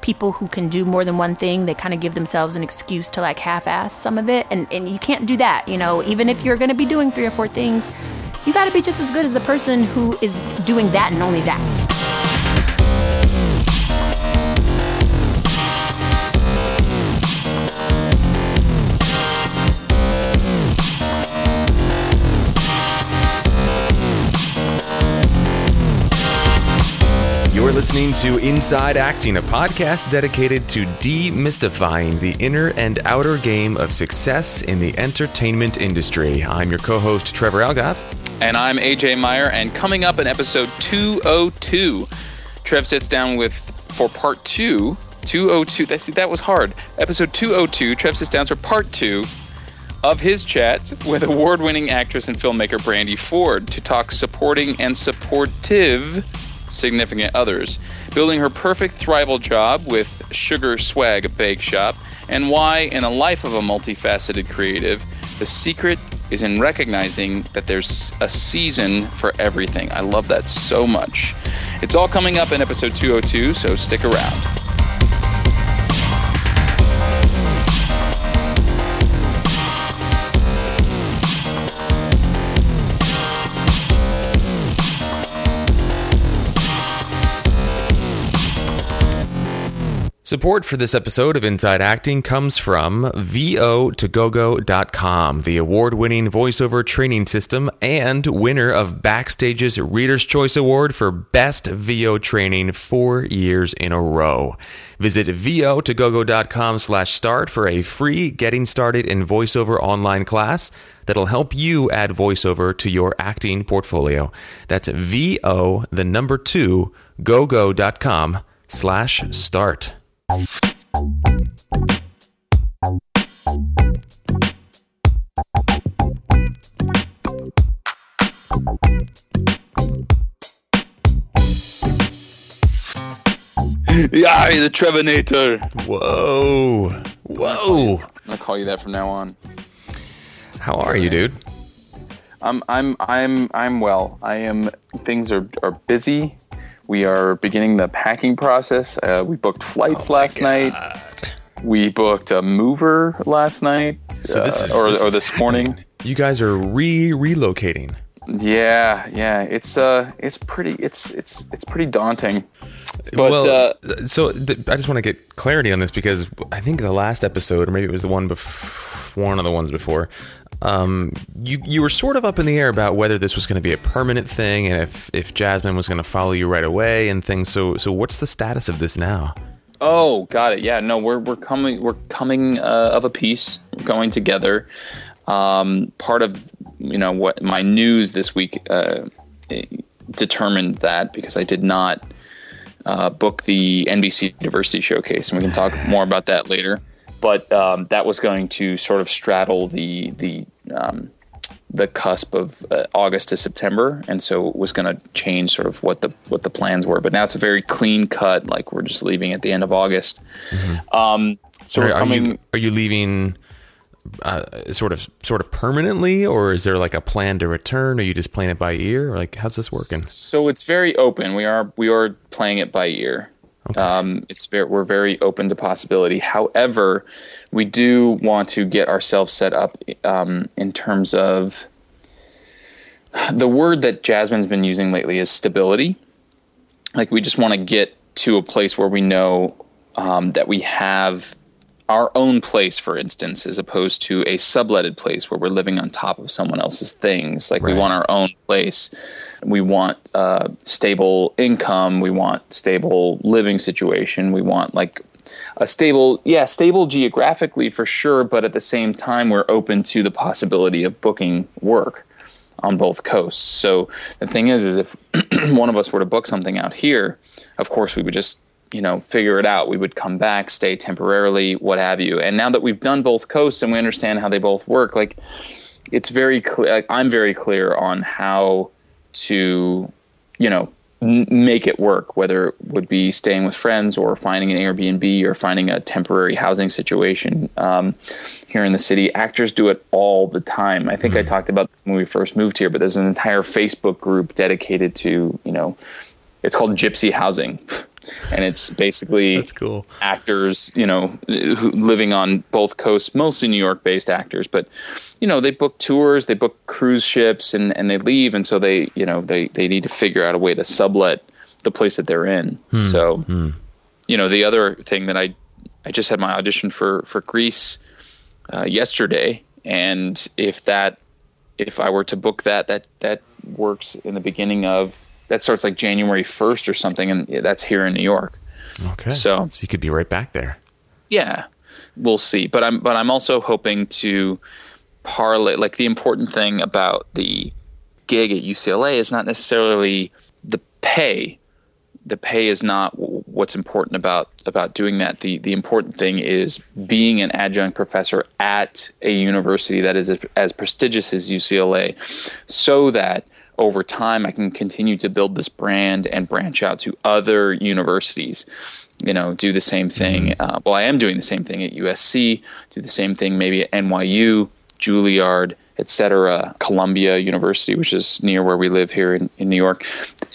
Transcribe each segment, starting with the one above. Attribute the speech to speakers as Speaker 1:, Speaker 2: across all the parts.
Speaker 1: people who can do more than one thing, they kind of give themselves an excuse to like half ass some of it. And, and you can't do that, you know, even if you're going to be doing three or four things, you got to be just as good as the person who is doing that and only that.
Speaker 2: Listening to Inside Acting, a podcast dedicated to demystifying the inner and outer game of success in the entertainment industry. I'm your co host, Trevor Algatt.
Speaker 3: And I'm AJ Meyer, and coming up in episode 202, Trev sits down with, for part two, 202, that, see, that was hard. Episode 202, Trev sits down for part two of his chat with award winning actress and filmmaker Brandy Ford to talk supporting and supportive significant others, building her perfect thrival job with Sugar Swag Bake Shop, and why, in a life of a multifaceted creative, the secret is in recognizing that there's a season for everything. I love that so much. It's all coming up in episode 202, so stick around.
Speaker 2: Support for this episode of Inside Acting comes from VO2GoGo.com, the award winning voiceover training system and winner of Backstage's Reader's Choice Award for Best VO Training four years in a row. Visit VO2GoGo.com slash start for a free Getting Started in VoiceOver online class that'll help you add voiceover to your acting portfolio. That's VO, the number two, GoGo.com slash start.
Speaker 3: Yeah, the Trevinator.
Speaker 2: Whoa. Whoa.
Speaker 3: I'm gonna call you that from now on.
Speaker 2: How are you, dude?
Speaker 3: I'm I'm I'm I'm well. I am things are are busy. We are beginning the packing process. Uh, we booked flights
Speaker 2: Oh
Speaker 3: last night. We booked a mover last night,
Speaker 2: So this
Speaker 3: uh,
Speaker 2: is-
Speaker 3: or
Speaker 2: this
Speaker 3: or this morning.
Speaker 2: You guys are re relocating.
Speaker 3: Yeah, yeah. It's uh, it's pretty. It's it's it's pretty daunting. But
Speaker 2: well,
Speaker 3: uh,
Speaker 2: so th- I just want to get clarity on this because I think the last episode, or maybe it was the one before, one of the ones before, um, you you were sort of up in the air about whether this was going to be a permanent thing and if if Jasmine was going to follow you right away and things. So so what's the status of this now?
Speaker 3: Oh, got it. Yeah, no, we're we're coming we're coming uh, of a piece, going together. Um, part of you know what my news this week uh, determined that because I did not uh, book the NBC Diversity Showcase, and we can talk more about that later. But um, that was going to sort of straddle the the um, the cusp of uh, August to September, and so it was going to change sort of what the what the plans were. But now it's a very clean cut. Like we're just leaving at the end of August. Um, so
Speaker 2: Are,
Speaker 3: we're
Speaker 2: are you are you leaving? Uh, sort of, sort of permanently, or is there like a plan to return? Are you just playing it by ear? Or like, how's this working?
Speaker 3: So it's very open. We are we are playing it by ear. Um, it's very we're very open to possibility. However, we do want to get ourselves set up um, in terms of the word that Jasmine's been using lately is stability. Like we just want to get to a place where we know um, that we have our own place, for instance, as opposed to a subletted place where we're living on top of someone else's things. Like we want our own place. We want uh, stable income. We want stable living situation. We want like a stable, yeah, stable geographically for sure. But at the same time, we're open to the possibility of booking work on both coasts. So the thing is, is if one of us were to book something out here, of course we would just you know figure it out. We would come back, stay temporarily, what have you. And now that we've done both coasts and we understand how they both work, like it's very clear. Like, I'm very clear on how to you know n- make it work whether it would be staying with friends or finding an airbnb or finding a temporary housing situation um, here in the city actors do it all the time i think i talked about when we first moved here but there's an entire facebook group dedicated to you know it's called gypsy housing and it's basically
Speaker 2: That's cool.
Speaker 3: actors, you know, who living on both coasts, mostly New York based actors, but you know, they book tours, they book cruise ships and, and they leave. And so they, you know, they, they need to figure out a way to sublet the place that they're in. So, you know, the other thing that I, I just had my audition for, for Greece uh, yesterday. And if that, if I were to book that, that, that works in the beginning of, that starts like January 1st or something. And that's here in New York.
Speaker 2: Okay.
Speaker 3: So-
Speaker 2: so you could be right back there.
Speaker 3: yeah we'll see but i'm but i'm also hoping to parlay like the important thing about the gig at ucla is not necessarily the pay the pay is not what's important about about doing that the the important thing is being an adjunct professor at a university that is as, as prestigious as UCLA so that over time I can continue to build this brand and branch out to other universities you know do the same thing. Uh, well I am doing the same thing at USC do the same thing maybe at NYU Juilliard etc Columbia University which is near where we live here in, in New York.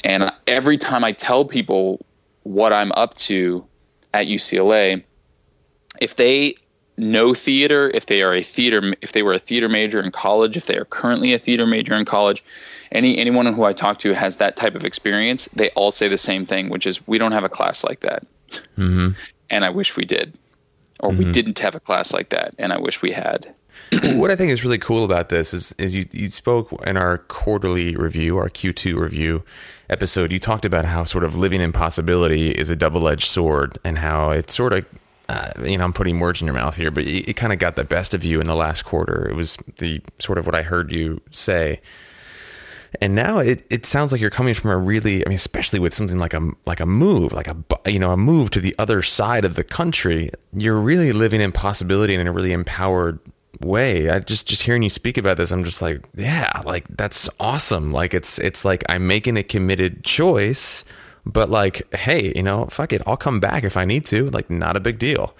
Speaker 3: And every time I tell people what I'm up to at UCLA, if they know theater, if they are a theater, if they were a theater major in college, if they are currently a theater major in college, any anyone who I talk to has that type of experience. They all say the same thing, which is we don't have a class like that, mm-hmm. and I wish we did, or we didn't have a class like that, and I wish we had.
Speaker 2: what I think is really cool about this is is you you spoke in our quarterly review, our Q2 review episode. You talked about how sort of living in possibility is a double edged sword, and how it sort of. Uh, you know, I'm putting words in your mouth here, but it, it kind of got the best of you in the last quarter. It was the sort of what I heard you say, and now it, it sounds like you're coming from a really, I mean, especially with something like a like a move, like a you know a move to the other side of the country. You're really living in possibility in a really empowered way. I just just hearing you speak about this, I'm just like, yeah, like that's awesome. Like it's it's like I'm making a committed choice, but like, hey, you know, fuck it, I'll come back if I need to. Like, not a big deal.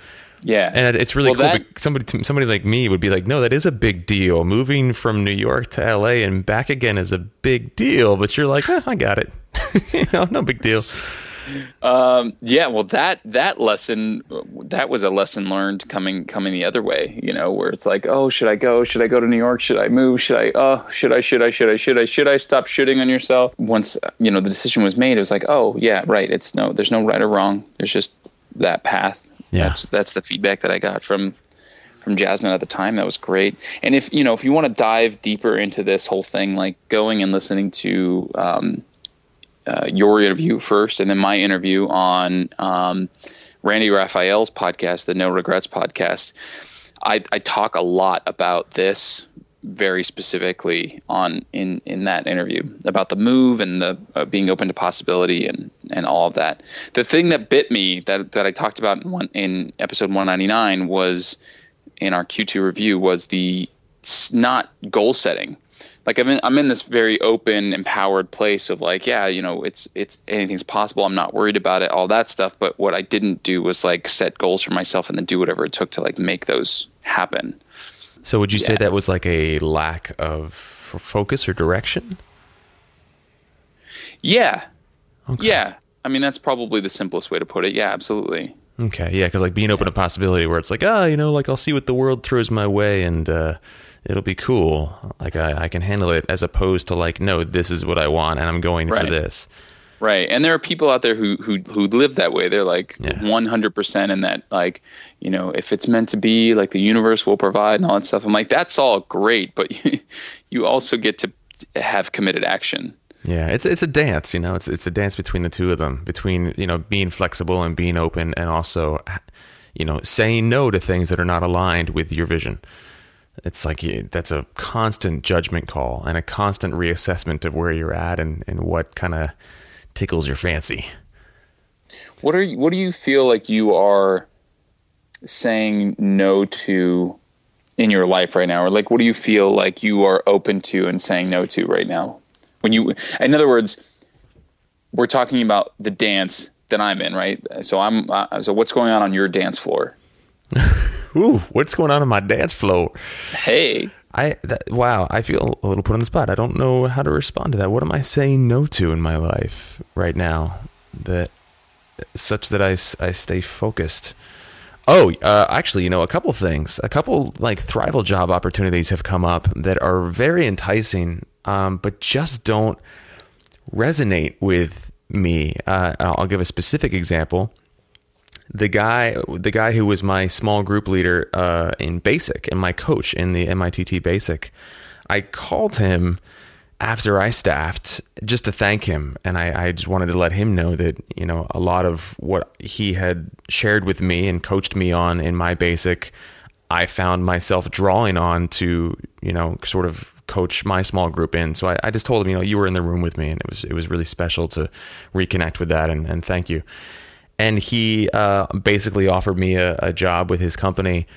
Speaker 3: Yeah,
Speaker 2: And it's really
Speaker 3: Well,
Speaker 2: cool.
Speaker 3: that-
Speaker 2: somebody somebody like me would be like, no, that is a big deal. Moving from New York to LA and back again is a big deal. But you're like, eh, I got it. you know, no big deal.
Speaker 3: Yeah, well, that that lesson that was a lesson learned coming coming the other way. You know, where it's like, oh, should I go? Should I go to New York? Should I move? Should I? Oh, should I? Should I? Should I? Should I? Should I stop shooting on yourself? Once you know the decision was made, it was like, oh yeah, right. It's no, there's no right or wrong. There's just that path.
Speaker 2: Yeah.
Speaker 3: That's that's the feedback that I got from from Jasmine at the time. That was great. And if you know, if you want to dive deeper into this whole thing, like going and listening to um, uh, your interview first, and then my interview on um, Randy Raphael's podcast, the No Regrets podcast. I, I talk a lot about this very specifically on in in that interview about the move and the uh, being open to possibility and and all of that. The thing that bit me that that I talked about in one in episode 199 was in our Q2 review was the not goal setting. Like I'm in, I'm in this very open, empowered place of like, yeah, you know, it's it's anything's possible. I'm not worried about it, all that stuff. But what I didn't do was like set goals for myself and then do whatever it took to like make those happen.
Speaker 2: So would you say that was like a lack of focus or direction?
Speaker 3: Yeah, Okay. yeah. I mean, that's probably the simplest way to put it. Yeah, absolutely.
Speaker 2: Okay, yeah, because like being open to possibility, where it's like, ah, you know, like I'll see what the world throws my way, and uh, it'll be cool. Like I, I can handle it, as opposed to like, no, this is what I want, and I'm going
Speaker 3: Right.
Speaker 2: for this.
Speaker 3: Right. And there are people out there who who who live that way. They're like
Speaker 2: Yeah.
Speaker 3: 100% in that like, you know, if it's meant to be, like the universe will provide and all that stuff. I'm like that's all great, but you also get to have committed action.
Speaker 2: Yeah, it's it's a dance, you know. It's it's a dance between the two of them, between you know being flexible and being open, and also, you know, saying no to things that are not aligned with your vision. It's like that's a constant judgment call and a constant reassessment of where you're at and and what kind of tickles your fancy.
Speaker 3: What are you, what do you feel like you are saying no to in your life right now or like what do you feel like you are open to and saying no to right now? When you in other words, we're talking about the dance that I'm in, right? So I'm uh, so what's going on on your dance floor?
Speaker 2: Ooh, what's going on in my dance floor?
Speaker 3: Hey,
Speaker 2: I that, wow, I feel a little put on the spot. I don't know how to respond to that. What am I saying no to in my life right now that such that I, I stay focused. Oh, uh, actually, you know, a couple things. A couple like Thrival job opportunities have come up that are very enticing, um, but just don't resonate with me. Uh, I'll give a specific example. The guy, the guy who was my small group leader uh, in Basic and my coach in the MITT Basic, I called him after I staffed just to thank him. And I, I, just wanted to let him know that, you know, a lot of what he had shared with me and coached me on in my basic, I found myself drawing on to, you know, sort of coach my small group in. So I, I just told him, you know, you were in the room with me and it was, it was really special to reconnect with that and, and thank you. And he uh, basically offered me a, a job with his company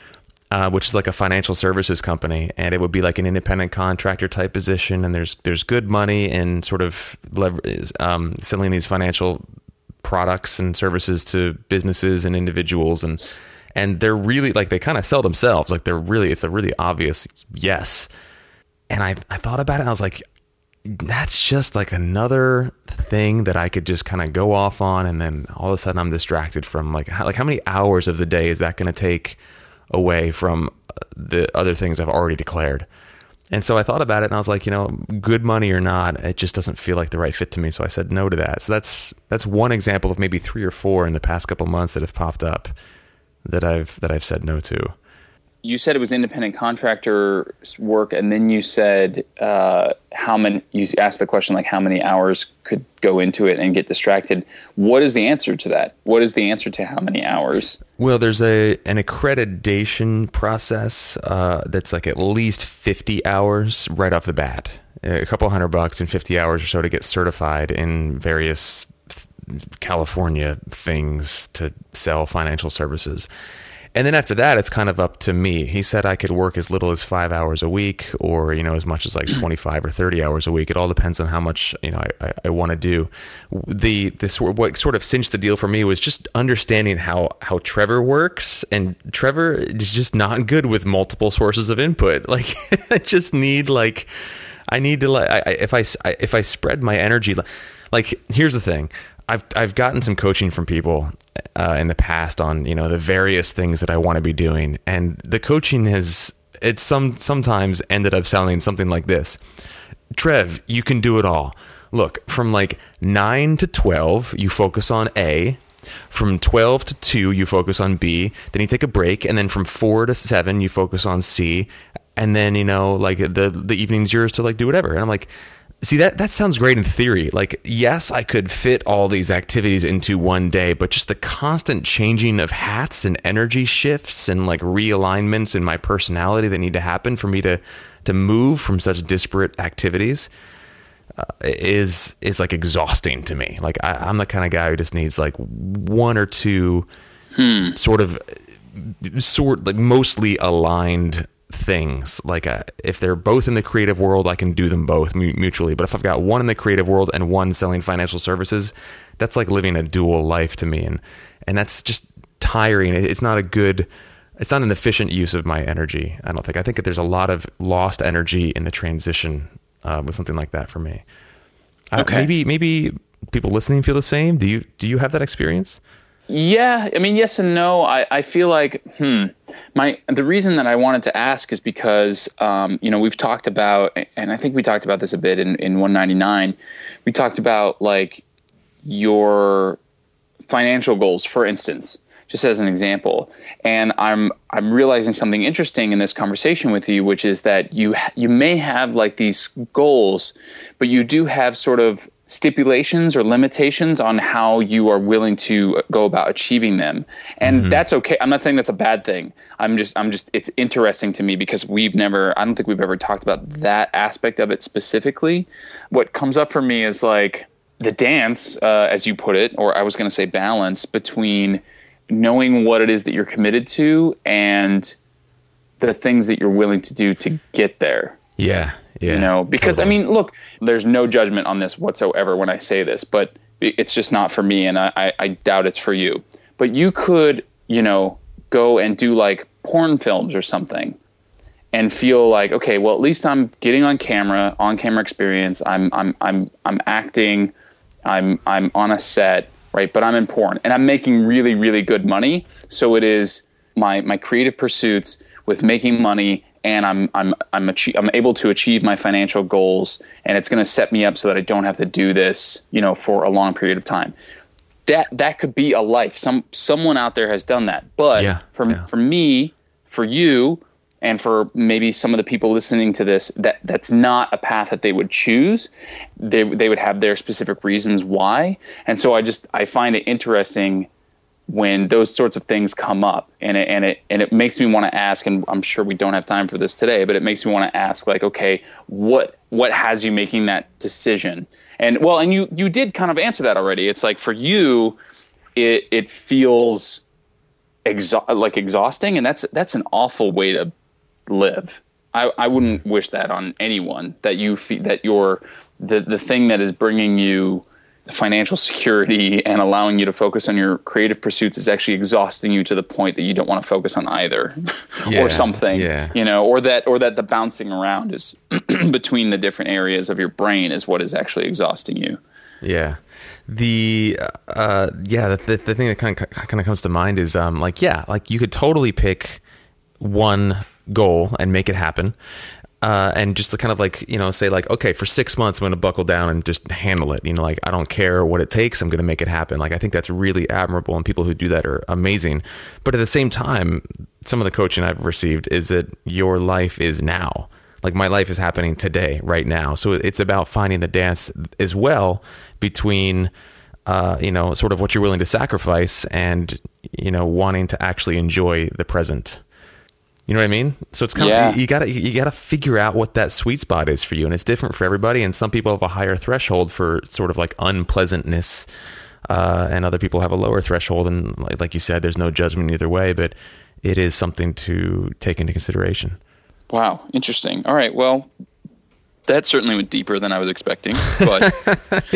Speaker 2: uh, which is like a financial services company, and it would be like an independent contractor type position. And there's there's good money in sort of um, selling these financial products and services to businesses and individuals, and and they're really like they kind of sell themselves. Like they're really it's a really obvious yes. And I I thought about it, and I was like, that's just like another thing that I could just kind of go off on, and then all of a sudden I'm distracted from like how, like how many hours of the day is that going to take? away from uh, the other things I've already declared. And so I thought about it and I was like, you know, good money or not, it just doesn't feel like the right fit to me. So I said no to that. So that's that's one example of maybe three or four in the past couple months that have popped up that I've that I've said no to
Speaker 3: you said it was independent contractor work, and then you said uh, how many. You asked the question like how many hours could go into it and get distracted. What is the answer to that? What is the answer to how many hours?
Speaker 2: Well, there's a an accreditation process uh, that's like at least fifty hours right off the bat. A couple hundred bucks and fifty hours or so to get certified in various California things to sell financial services. And then after that, it's kind of up to me. He said I could work as little as five hours a week, or you know, as much as like twenty five or thirty hours a week. It all depends on how much you know I, I, I want to do. The this what sort of cinched the deal for me was just understanding how how Trevor works, and Trevor is just not good with multiple sources of input. Like I just need like I need to like I, if I if I spread my energy. Like here's the thing. I've I've gotten some coaching from people uh, in the past on you know the various things that I want to be doing, and the coaching has it's some sometimes ended up sounding something like this: Trev, you can do it all. Look, from like nine to twelve, you focus on A. From 12 to 2, you focus on B. Then you take a break. And then from 4 to 7, you focus on C. And then, you know, like the, the evening's yours to like do whatever. And I'm like, See that that sounds great in theory. Like yes, I could fit all these activities into one day, but just the constant changing of hats and energy shifts and like realignments in my personality that need to happen for me to to move from such disparate activities uh, is is like exhausting to me. Like I, am the kind of guy who just needs like one or two hmm. sort of sort like mostly aligned things. Like uh, if they're both in the creative world, I can do them both mutually. But if I've got one in the creative world and one selling financial services, that's like living a dual life to me, and and that's just tiring. It's not a good. It's not an efficient use of my energy. I don't think. I think that there's a lot of lost energy in the transition uh, with something like that for me. Uh, okay. maybe maybe people listening feel the same. Do you do you have that experience?
Speaker 3: Yeah, I mean, yes and no. I, I feel like, hmm, my the reason that I wanted to ask is because, um, you know, we've talked about, and I think we talked about this a bit in, in 199. We talked about like your financial goals, for instance, just as an example. And I'm I'm realizing something interesting in this conversation with you, which is that you you may have like these goals, but you do have sort of stipulations or limitations on how you are willing to go about achieving them. And mm-hmm. that's okay. I'm not saying that's a bad thing. I'm just i'm just it's interesting to me because we've never i don't think we've ever talked about that aspect of it specifically. What comes up for me is like the dance uh, as you put it or i was going to say balance between knowing what it is that you're committed to and the things that you're willing to do to get there
Speaker 2: yeah yeah,
Speaker 3: you know, because totally. I mean, look, there's no judgment on this whatsoever when I say this, but it's just not for me, and I, I doubt it's for you. But you could, you know, go and do like porn films or something, and feel like, okay, well, at least I'm getting on camera, on camera experience. I'm I'm I'm I'm acting. I'm I'm on a set right? But I'm in porn and I'm making really, really good money. So it is my my creative pursuits with making money and I'm I'm I'm achieve, I'm able to achieve my financial goals and it's going to set me up so that I don't have to do this, you know, for a long period of time. That that could be a life. Some someone out there has done that. But
Speaker 2: yeah,
Speaker 3: for
Speaker 2: yeah.
Speaker 3: for me, for you, and for maybe some of the people listening to this that that's not a path that they would choose they they would have their specific reasons why and so i just i find it interesting when those sorts of things come up. And it and it and it makes me want to ask and I'm sure we don't have time for this today but it makes me want to ask like okay what what has you making that decision? And well and you you did kind of answer that already. It's like for you it it feels like exhausting and that's that's an awful way to live. I, I wouldn't wish that on anyone that you feel that your the the thing that is bringing you financial security and allowing you to focus on your creative pursuits is actually exhausting you to the point that you don't want to focus on either
Speaker 2: Yeah,
Speaker 3: or something
Speaker 2: yeah.
Speaker 3: you know or that or that the bouncing around is between the different areas of your brain is what is actually exhausting you
Speaker 2: Yeah. The uh yeah, the, the, the thing that kind of kind of comes to mind is um like yeah, like you could totally pick one goal and make it happen. Uh, and just to kind of like you know say like okay for six months I'm going to buckle down and just handle it. You know like I don't care what it takes I'm going to make it happen. Like I think that's really admirable and people who do that are amazing. But at the same time some of the coaching I've received is that your life is now. Like my life is happening today right now. So it's about finding the dance as well between uh, you know sort of what you're willing to sacrifice and you know wanting to actually enjoy the present you know what I mean? So it's kind
Speaker 3: Yeah.
Speaker 2: of you gotta you gotta figure out what that sweet spot is for you, and it's different for everybody. And some people have a higher threshold for sort of like unpleasantness, uh, and other people have a lower threshold. And like, like you said, there's no judgment either way, but it is something to take into consideration.
Speaker 3: wow interesting all right well that certainly went deeper than i was expecting but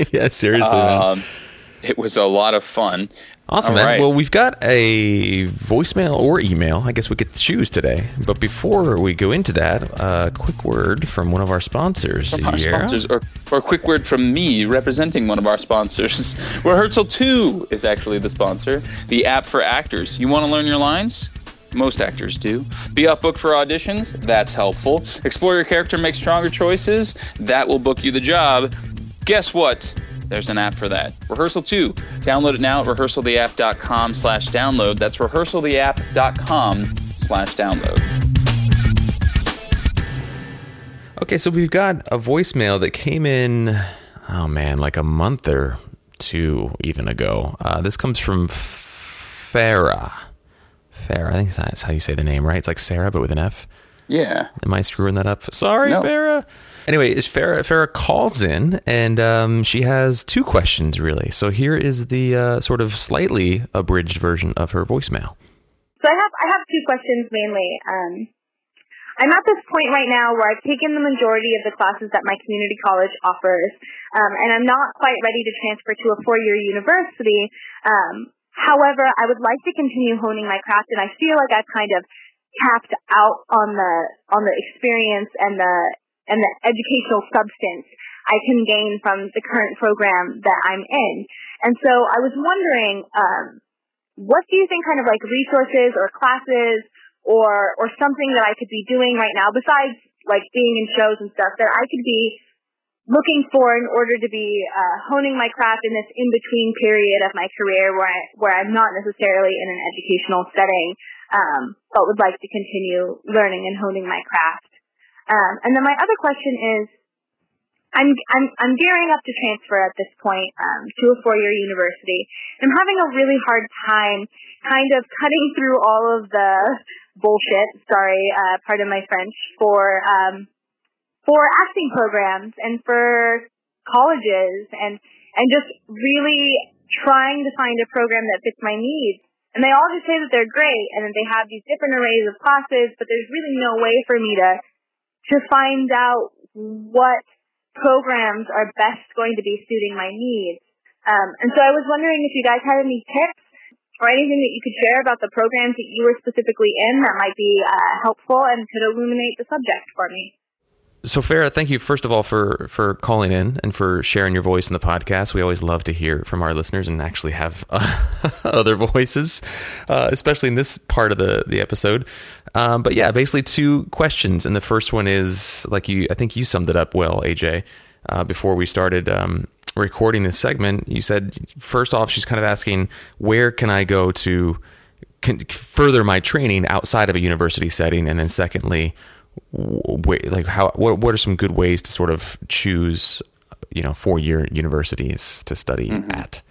Speaker 2: yeah, seriously,
Speaker 3: um, it was a lot of fun
Speaker 2: Awesome,
Speaker 3: all
Speaker 2: man.
Speaker 3: right.
Speaker 2: Well, we've got a voicemail or email. I guess we could choose today. But before we go into that, a quick word from one of our sponsors
Speaker 3: from our
Speaker 2: here.
Speaker 3: sponsors, or, or a quick word from me representing one of our sponsors. Rehearsal 2 is actually the sponsor, the app for actors. You want to learn your lines? Most actors do. Be off book for auditions? That's helpful. Explore your character, make stronger choices? That will book you the job. Guess what? There's an app for that. Rehearsal 2. Download it now at rehearsaltheapp.com slash download. That's rehearsaltheapp.com slash download.
Speaker 2: Okay, so we've got a voicemail that came in, oh man, like a month or two even ago. Uh, this comes from Farah. Farah, I think that's how you say the name, right? It's like Sarah, but with an F.
Speaker 3: Yeah.
Speaker 2: Am I screwing that up? Sorry,
Speaker 3: No.
Speaker 2: Farah. Anyway, it's Farah, Farah calls in and um, she has two questions, really. So here is the uh, sort of slightly abridged version of her voicemail.
Speaker 4: So I have I have two questions mainly. Um, I'm at this point right now where I've taken the majority of the classes that my community college offers, um, and I'm not quite ready to transfer to a four-year university. Um, however, I would like to continue honing my craft, and I feel like I've kind of tapped out on the on the experience and the and the educational substance I can gain from the current program that I'm in. And so I was wondering, um, what do you think kind of like resources or classes or or something that I could be doing right now besides like being in shows and stuff that I could be looking for in order to be uh, honing my craft in this in between period of my career where I, where I'm not necessarily in an educational setting, um, but would like to continue learning and honing my craft. Um, and then my other question is, I'm I'm I'm gearing up to transfer at this point um, to a four-year university. I'm having a really hard time, kind of cutting through all of the bullshit. Sorry, uh, pardon my French for um, for acting programs and for colleges and and just really trying to find a program that fits my needs. And they all just say that they're great and that they have these different arrays of classes, but there's really no way for me to to find out what programs are best going to be suiting my needs. Um, and so I was wondering if you guys had any tips or anything that you could share about the programs that you were specifically in that might be uh, helpful and could illuminate the subject for me.
Speaker 2: So Farah, thank you first of all for for calling in and for sharing your voice in the podcast. We always love to hear from our listeners and actually have uh, other voices, uh, especially in this part of the the episode. Um, but yeah, basically two questions, and the first one is like you. I think you summed it up well, AJ. Uh, before we started um, recording this segment, you said first off, she's kind of asking where can I go to further my training outside of a university setting, and then secondly like how what what are some good ways to sort of choose you know four year universities to study mm-hmm. at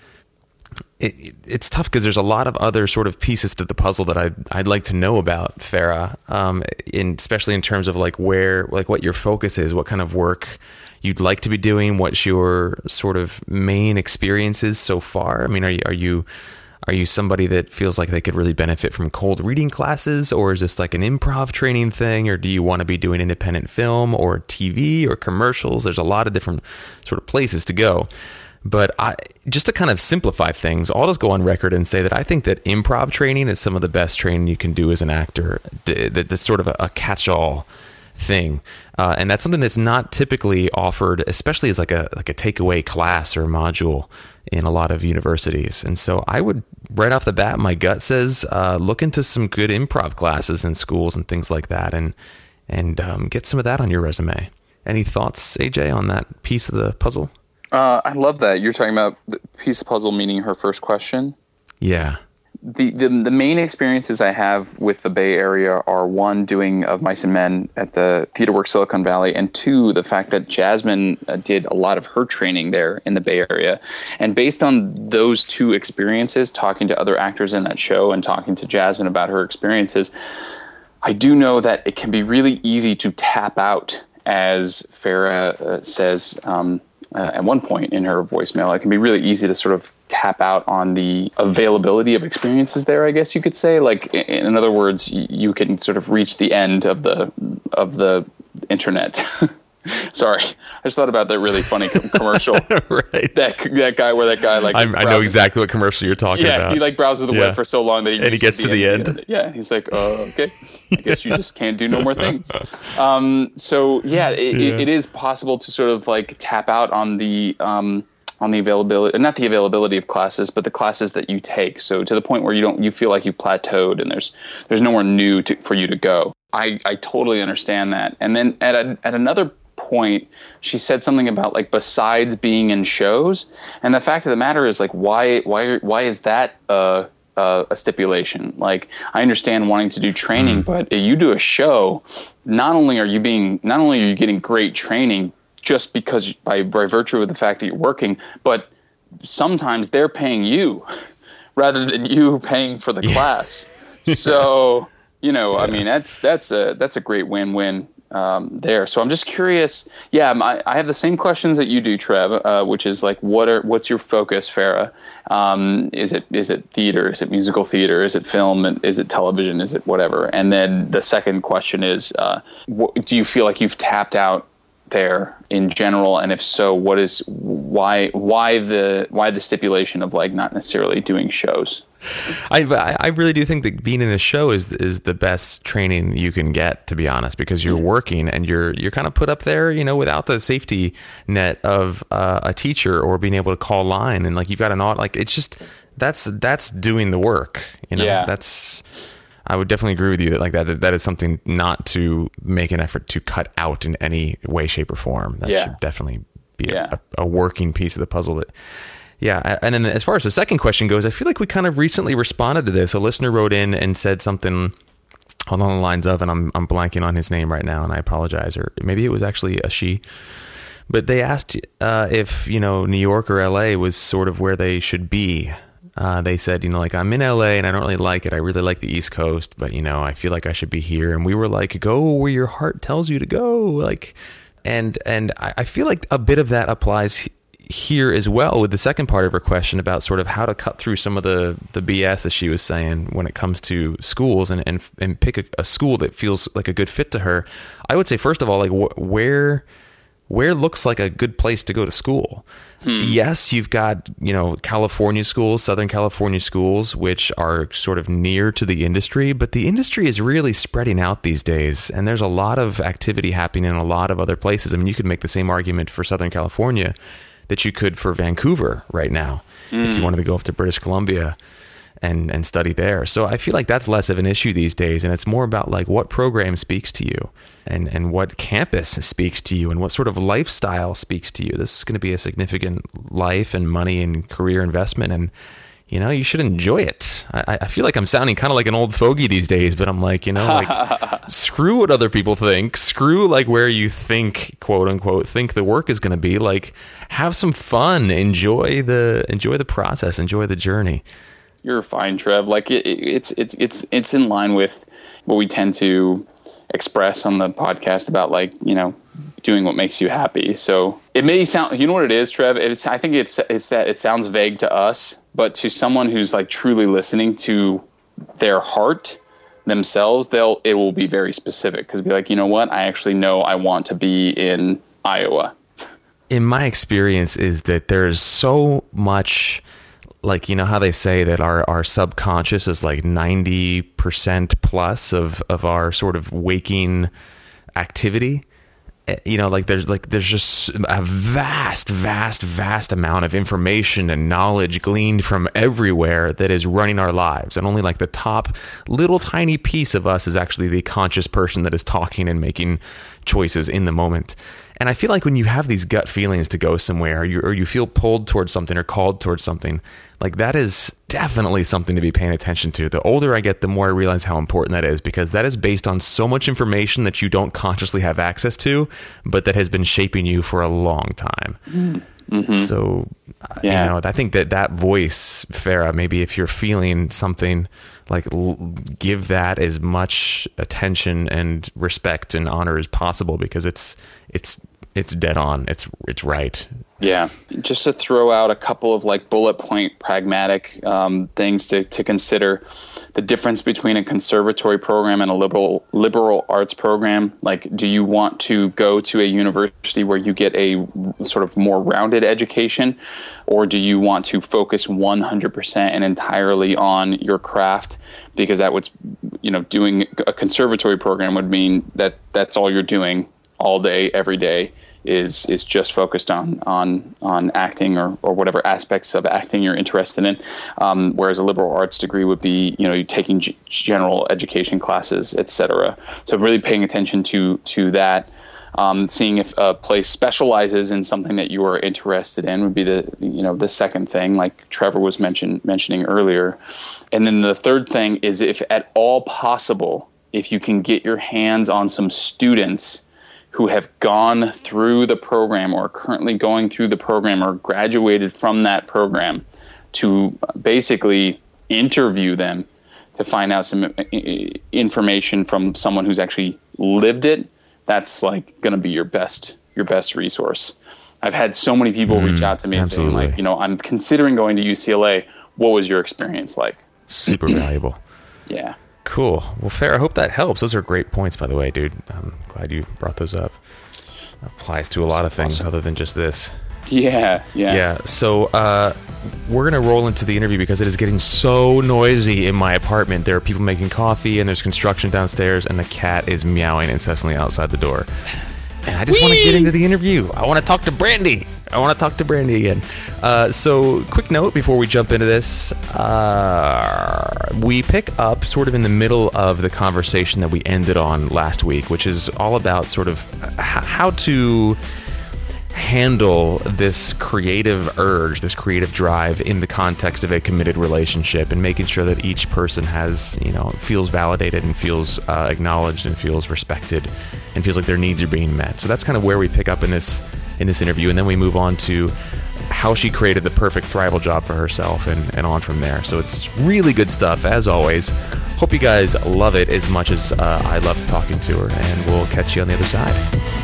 Speaker 2: it, it's tough because there's a lot of other sort of pieces to the puzzle that I'd, I'd like to know about Farah, um, in, especially in terms of like where, like what your focus is, what kind of work you'd like to be doing, what's your sort of main experiences so far. I mean, are you, are you are you somebody that feels like they could really benefit from cold reading classes, or is this like an improv training thing, or do you want to be doing independent film or TV or commercials? There's a lot of different sort of places to go. But I, just to kind of simplify things, I'll just go on record and say that I think that improv training is some of the best training you can do as an actor. That's sort of a catch-all thing, uh, and that's something that's not typically offered, especially as like a like a takeaway class or module in a lot of universities. And so I would, right off the bat, my gut says uh, look into some good improv classes in schools and things like that, and and um, get some of that on your resume. Any thoughts, AJ, on that piece of the puzzle?
Speaker 3: Uh, I love that you're talking about the piece of puzzle, meaning her first question.
Speaker 2: Yeah
Speaker 3: the, the the main experiences I have with the Bay Area are one doing of Mice and Men at the Theater Works Silicon Valley, and two the fact that Jasmine uh, did a lot of her training there in the Bay Area, and based on those two experiences, talking to other actors in that show and talking to Jasmine about her experiences, I do know that it can be really easy to tap out, as Farah uh, says. Um, uh, at one point in her voicemail, it can be really easy to sort of tap out on the availability of experiences there i guess you could say like in other words you can sort of reach the end of the of the internet Sorry, I just thought about that really funny commercial. right. That that guy where that guy like
Speaker 2: I, I know exactly what commercial you're talking about.
Speaker 3: yeah,
Speaker 2: about.
Speaker 3: he like browses the yeah. web for so long that he
Speaker 2: and he gets to the, end. end.
Speaker 3: Yeah, he's like, uh, okay, I guess you just can't do no more things. Um, so yeah, it, yeah. It, it is possible to sort of like tap out on the um, on the availability not the availability of classes but the classes that you take so to the point where you don't you feel like you plateaued and there's there's nowhere new to, for you to go i i totally understand that and then at a, at another point she said something about like besides being in shows and the fact of the matter is like why why why is that uh uh, a stipulation. Like I understand wanting to do training, mm. but you do a show. Not only are you being, not only are you getting great training, just because by, by virtue of the fact that you're working, but sometimes they're paying you rather than you paying for the class. so, you know, yeah. I mean, that's that's a that's a great win-win um, there. So I'm just curious. Yeah, my, I have the same questions that you do, Trev, uh, which is like, what are what's your focus, Farah? Um, is it is it theater? Is it musical theater? Is it film? Is it television? Is it whatever? And then the second question is, uh, what, do you feel like you've tapped out there in general? And if so what is why why the why the stipulation of like not necessarily doing shows?
Speaker 2: I I really do think that being in a show is is the best training you can get to be honest because you're working and you're you're kind of put up there you know without the safety net of uh, a teacher or being able to call line and like you've got an odd like it's just that's that's doing the work you know? Yeah. that's I would definitely agree with you that like that that is something not to make an effort to cut out in any way, shape, or form. That yeah. should definitely be yeah. a, a, working piece of the puzzle. But yeah, and then as far as the second question goes, I feel like we kind of recently responded to this. A listener wrote in and said something along the lines of, and I'm I'm blanking on his name right now, and I apologize, or maybe it was actually a she. But they asked uh, if you know New York or L.A. was sort of where they should be uh, they said, you know, like I'm in LA and I don't really like it. I really like the East Coast, but you know, I feel like I should be here. And we were like, go where your heart tells you to go. Like, and and I feel like a bit of that applies here as well with the second part of her question about sort of how to cut through some of the the BS as she was saying when it comes to schools and and and pick a, a school that feels like a good fit to her. I would say first of all, like wh- where where looks like a good place to go to school. Hmm. Yes, you've got, you know, California schools, Southern California schools, which are sort of near to the industry, but the industry is really spreading out these days. And there's a lot of activity happening in a lot of other places. I mean, you could make the same argument for Southern California that you could for Vancouver right now mm. if you hmm. wanted to go up to British Columbia and and study there. So I feel like that's less of an issue these days, and it's more about like what program speaks to you, and and what campus speaks to you, and what sort of lifestyle speaks to you. This is going to be a significant life and money and career investment, and you know you should enjoy it. I, I feel like I'm sounding kind of like an old fogey these days, but I'm like you know like screw what other people think, screw like where you think quote unquote think the work is going to be. Like have some fun, enjoy the enjoy the process, enjoy the journey.
Speaker 3: You're fine, Trev. Like it, it's it's it's it's in line with what we tend to express on the podcast about like you know doing what makes you happy. So it may sound, you know what it is, Trev. It's I think it's it's that it sounds vague to us, but to someone who's like truly listening to their heart themselves, they'll it will be very specific because be like, you know what, I actually know I want to be in Iowa.
Speaker 2: In my experience, is that there's so much like you know how they say that our, our subconscious is like 90% plus of, of our sort of waking activity? Eh, you know like there's like there's just a vast vast vast amount of information and knowledge gleaned from everywhere that is running our lives. And only like the top little tiny piece of us is actually the conscious person that is talking and making choices in the moment and I feel like when you have these gut feelings to go somewhere, or you, or you feel pulled towards something or called towards something, like that is definitely something to be paying attention to. The older I get, the more I realize how important that is because that is based on so much information that you don't consciously have access to, but that has been shaping you for a long time. Mm-hmm. So, uh, yeah. you know, I think that that voice, Farah, maybe if you're feeling something like give that as much attention and respect and honor as possible because it's it's it's dead on. It's it's right.
Speaker 3: Yeah, just to throw out a couple of like bullet point pragmatic um, things to, to consider the difference between a conservatory program and a liberal liberal arts program. Like, do you want to go to a university where you get a sort of more rounded education, or do you want to focus 100% and entirely on your craft? Because that would, you know, doing a conservatory program would mean that that's all you're doing all day, every day is is just focused on on on acting or, or whatever aspects of acting you're interested in. Um, whereas a liberal arts degree would be you know taking g- general education classes, etc. So really paying attention to to that. Um, seeing if a place specializes in something that you are interested in would be the you know the second thing, like Trevor was mention, mentioning earlier, and then the third thing is if at all possible, if you can get your hands on some students who have gone through the program or currently going through the program or graduated from that program to basically interview them to find out some uh, information from someone who's actually lived it that's like going to be your best your best resource. I've had so many people mm, reach out to me absolutely. and like you know i'm considering going to ucla what was your experience like?
Speaker 2: Super valuable.
Speaker 3: Yeah
Speaker 2: Cool. Well, fair. I hope that helps. Those are great points, by the way, dude. I'm glad you brought those up. Applies to a lot of things awesome. other than just this.
Speaker 3: Yeah, yeah.
Speaker 2: Yeah. So uh, we're gonna roll into the interview because it is getting so noisy in my apartment. There are people making coffee and there's construction downstairs, and the cat is meowing incessantly outside the door. And I just want to get into the interview. I want to talk to Brandy. I want to talk to Brandy again. Uh, so, quick note before we jump into this uh, we pick up sort of in the middle of the conversation that we ended on last week, which is all about sort of how to handle this creative urge, this creative drive in the context of a committed relationship and making sure that each person has, you know, feels validated and feels uh, acknowledged and feels respected and feels like their needs are being met. So that's kind of where we pick up in this in this interview and then we move on to how she created the perfect thrival job for herself and, and on from there. So it's really good stuff as always. Hope you guys love it as much as uh, I loved talking to her and we'll catch you on the other side.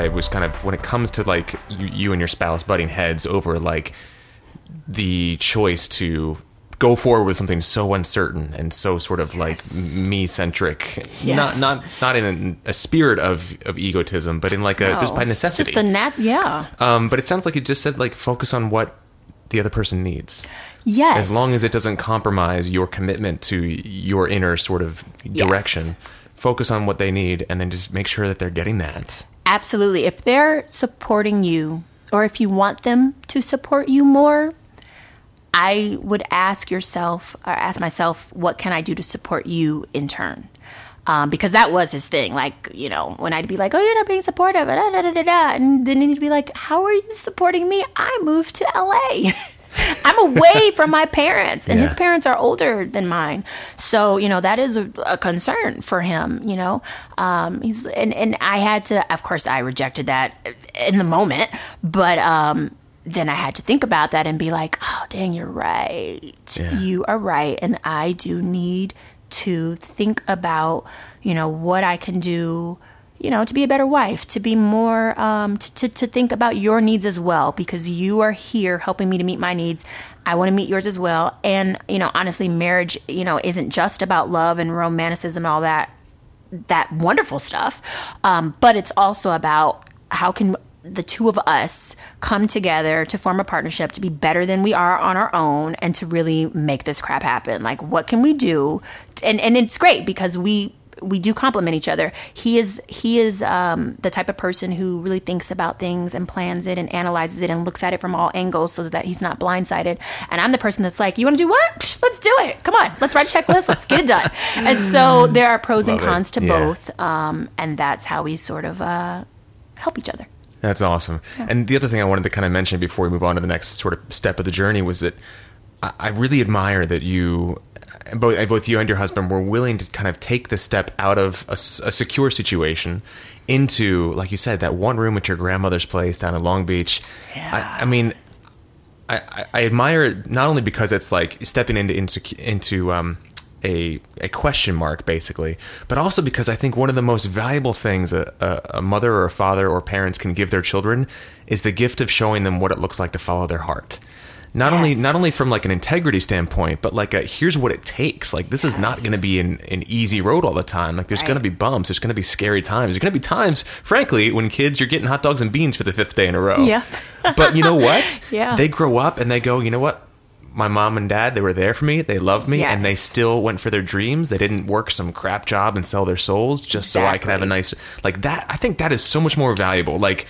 Speaker 2: Say was kind of when it comes to like you, you and your spouse butting heads over like the choice to go forward with something so uncertain and so sort of like me centric
Speaker 1: Yes.
Speaker 2: not not not in a, a spirit of of egotism but in like a just by necessity
Speaker 1: Just the nat. Yeah.
Speaker 2: um but it sounds like you just said like focus on what the other person needs
Speaker 1: Yes.
Speaker 2: as long as it doesn't compromise your commitment to your inner sort of direction
Speaker 1: Yes.
Speaker 2: focus on what they need and then just make sure that they're getting that
Speaker 1: Absolutely. If they're supporting you, or if you want them to support you more, I would ask yourself, or ask myself, what can I do to support you in turn? Um, because that was his thing. Like, you know, when I'd be like, oh, you're not being supportive, da, da, da, and then he'd be like, how are you supporting me? I moved to LA. I'm away from my parents, and his parents are older than mine. So, you know, that is a, a concern for him, you know. Um, he's and, and I had to of course I rejected that in the moment, but um then I had to think about that and be like, oh dang, you're right.
Speaker 2: Yeah.
Speaker 1: You are right. And I do need to think about, you know, what I can do you know, to be a better wife, to be more, um, to, to, to think about your needs as well, because you are here helping me to meet my needs. I want to meet yours as well. And, you know, honestly, marriage, you know, isn't just about love and romanticism and all that, that wonderful stuff. Um, but it's also about how can the two of us come together to form a partnership to be better than we are on our own and to really make this crap happen. Like, what can we do? And, and it's great because we, we do complement each other. He is he is um, the type of person who really thinks about things and plans it and analyzes it and looks at it from all angles so that he's not blindsided. And I'm the person that's like, you want to do what? Let's do it. Come on, let's write a checklist. Let's get it done. And so there are pros and
Speaker 2: Love it.
Speaker 1: cons to
Speaker 2: Yeah.
Speaker 1: both, um, and that's how we sort of uh, help each other.
Speaker 2: That's awesome. And the other thing I wanted to kind of mention before we move on to the next sort of step of the journey was that I, I really admire that you, both, both you and your husband, were willing to kind of take the step out of a secure situation into, like you said, that one room at your grandmother's place down in Long Beach.
Speaker 1: Yeah.
Speaker 2: I, I mean, I, I- I admire it not only because it's like stepping into into, into um, a a question mark basically, but also because I think one of the most valuable things a, a, a mother or a father or parents can give their children is the gift of showing them what it looks like to follow their heart. Not only not only from like an integrity standpoint, but like a, here's what it takes. Like this is not going to be an, an easy road all the time. Like there's
Speaker 1: Right.
Speaker 2: going to be bumps. There's going to be scary times. There's going to be times, frankly, when kids you're getting hot dogs and beans for the fifth day in a row.
Speaker 1: Yeah.
Speaker 2: but you know what?
Speaker 1: Yeah.
Speaker 2: They grow up and they go, you know what? My mom and dad, they were there for me. They loved me, and they still went for their dreams. They didn't work some crap job and sell their souls just so I could have a nice like that. I think that is so much more valuable. Like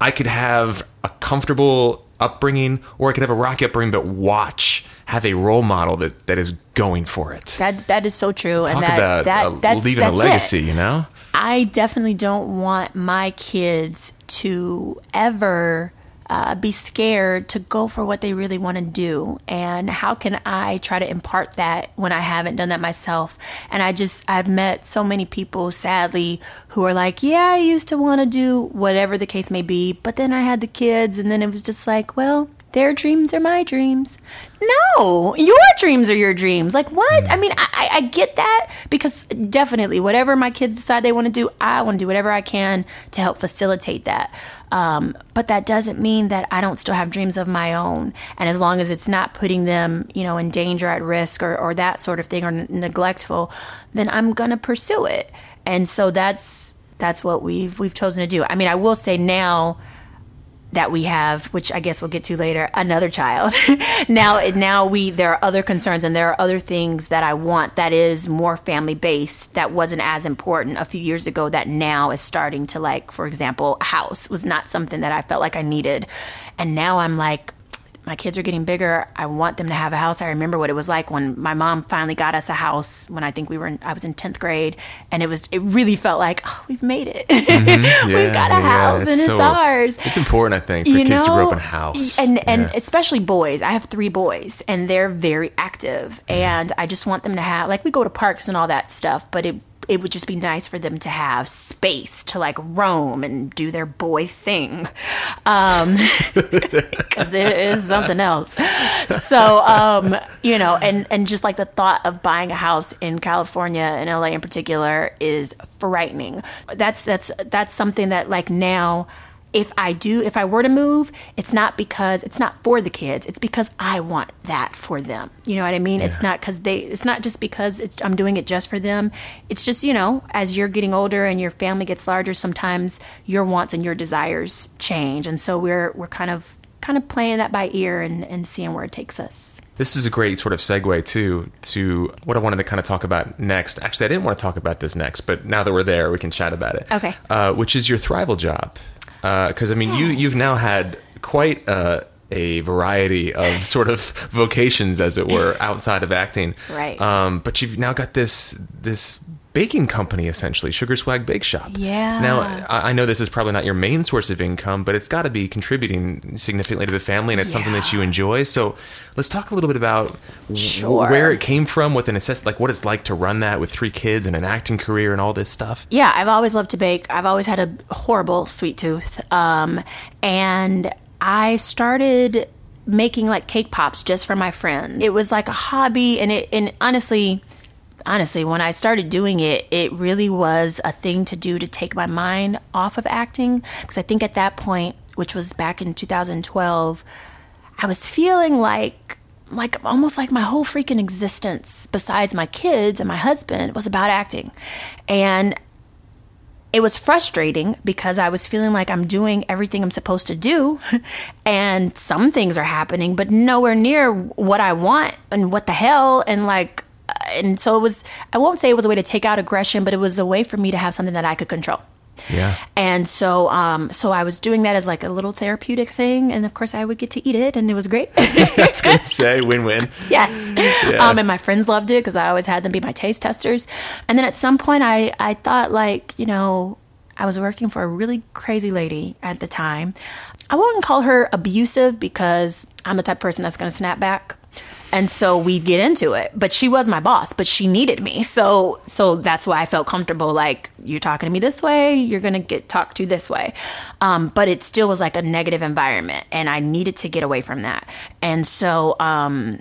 Speaker 2: I could have a comfortable upbringing, or I could have a rocky upbringing, but watch have a role model that that is going for it.
Speaker 1: That that is so true,
Speaker 2: Talk
Speaker 1: and that
Speaker 2: about
Speaker 1: that
Speaker 2: uh,
Speaker 1: that's
Speaker 2: leaving a
Speaker 1: that's it.
Speaker 2: legacy. You know.
Speaker 1: I definitely don't want my kids to ever uh, be scared to go for what they really want to do. And how can I try to impart that when I haven't done that myself? And I just, I've met so many people, sadly, who are like, yeah, I used to want to do whatever the case may be, but then I had the kids, and then it was just like, well, their dreams are my dreams. No, your dreams are your dreams. Like what? I mean, I, I I get that because definitely whatever my kids decide they want to do, I want to do whatever I can to help facilitate that. Um, but that doesn't mean that I don't still have dreams of my own. And as long as it's not putting them, you know, in danger, at risk, or, or that sort of thing, or n- neglectful, then I'm gonna pursue it. And so that's that's what we've we've chosen to do. I mean, I will say now that we have, which I guess we'll get to later, another child. now, now we there are other concerns and there are other things that I want that is more family based that wasn't as important a few years ago that now is starting to like, for example, a house was not something that I felt like I needed, and now I'm like. My kids are getting bigger. I want them to have a house. I remember what it was like when my mom finally got us a house when I think we were in, I was in 10th grade and it was it really felt like, oh, we've made it. we've got a
Speaker 2: Yeah,
Speaker 1: house and it's
Speaker 2: so-
Speaker 1: ours
Speaker 2: It's important, I think, for kids to grow up in a house.
Speaker 1: and and
Speaker 2: Yeah.
Speaker 1: especially boys. I have three boys, and they're very active,
Speaker 2: Mm-hmm.
Speaker 1: and I just want them to have like we go to parks and all that stuff, but it. It would just be nice for them to have space to like roam and do their boy thing, um, because it is something else. so um, you know, and and just like the thought of buying a house in California and LA in particular is frightening. That's that's that's something that like now if I do, if I were to move, it's not because it's not for the kids. It's because I want that for them. You know what I mean? Yeah. It's not because they. It's not just because it's I'm doing it just for them. It's just you know, as you're getting older and your family gets larger, sometimes your wants and your desires change, and so we're we're kind of kind of playing that by ear and and seeing where it takes us.
Speaker 2: This is a great sort of segue too to what I wanted to kind of talk about next. Actually, I didn't want to talk about this next, but now that we're there, we can chat about it.
Speaker 1: Okay.
Speaker 2: Uh, which is your Thrival job? Because uh, I mean, you you've now had quite a, a variety of sort of vocations, as it were, outside of acting.
Speaker 1: Right.
Speaker 2: Um, but you've now got this this baking company essentially sugar swag bake shop.
Speaker 1: Yeah.
Speaker 2: Now i know this is probably not your main source of income but it's got to be contributing significantly to the family and it's yeah. something that you enjoy. So let's talk a little bit about
Speaker 1: sure.
Speaker 2: where it came from what the necessity like what it's like to run that with three kids and an acting career and all this stuff.
Speaker 1: Yeah i've always loved to bake. I've always had a horrible sweet tooth um, and i started making like cake pops just for my friend it was like a hobby and it and honestly honestly, when I started doing it, it really was a thing to do to take my mind off of acting. Because I think at that point, which was back in 2012, I was feeling like like almost like my whole freaking existence besides my kids and my husband was about acting and it was frustrating because I was feeling like I'm doing everything I'm supposed to do and some things are happening but nowhere near what I want and what the hell and like and so it was i won't say it was a way to take out aggression but it was a way for me to have something that i could control
Speaker 2: yeah.
Speaker 1: And so um so I was doing that as like a little therapeutic thing and of course I would get to eat it and it was great.
Speaker 2: Was going to say win-win.
Speaker 1: Yes. Yeah. Um and my friends loved it cuz I always had them be my taste testers. And then at some point I I thought like, you know, I was working for a really crazy lady at the time. I wouldn't call her abusive because I'm the type of person that's going to snap back. And so we'd get into it. But she was my boss, but she needed me. So so that's why I felt comfortable like you're talking to me this way, you're gonna get talked to this way. Um, but it still was like a negative environment and I needed to get away from that. And so um,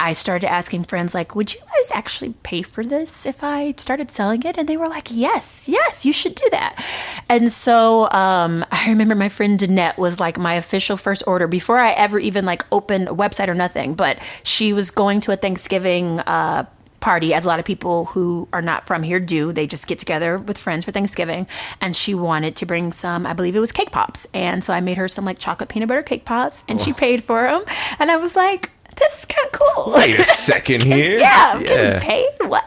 Speaker 1: I started asking friends, like, would you guys actually pay for this if I started selling it? And they were like, yes, yes, you should do that. And so um, I remember my friend Danette was like my official first order before I ever even like opened a website or nothing. But she was going to a Thanksgiving uh, party as a lot of people who are not from here do they just get together with friends for thanksgiving and she wanted to bring some i believe it was cake pops and so i made her some like chocolate peanut butter cake pops and oh. she paid for them and i was like this is kind of cool.
Speaker 2: Wait a second here.
Speaker 1: yeah, I'm yeah. getting paid. What?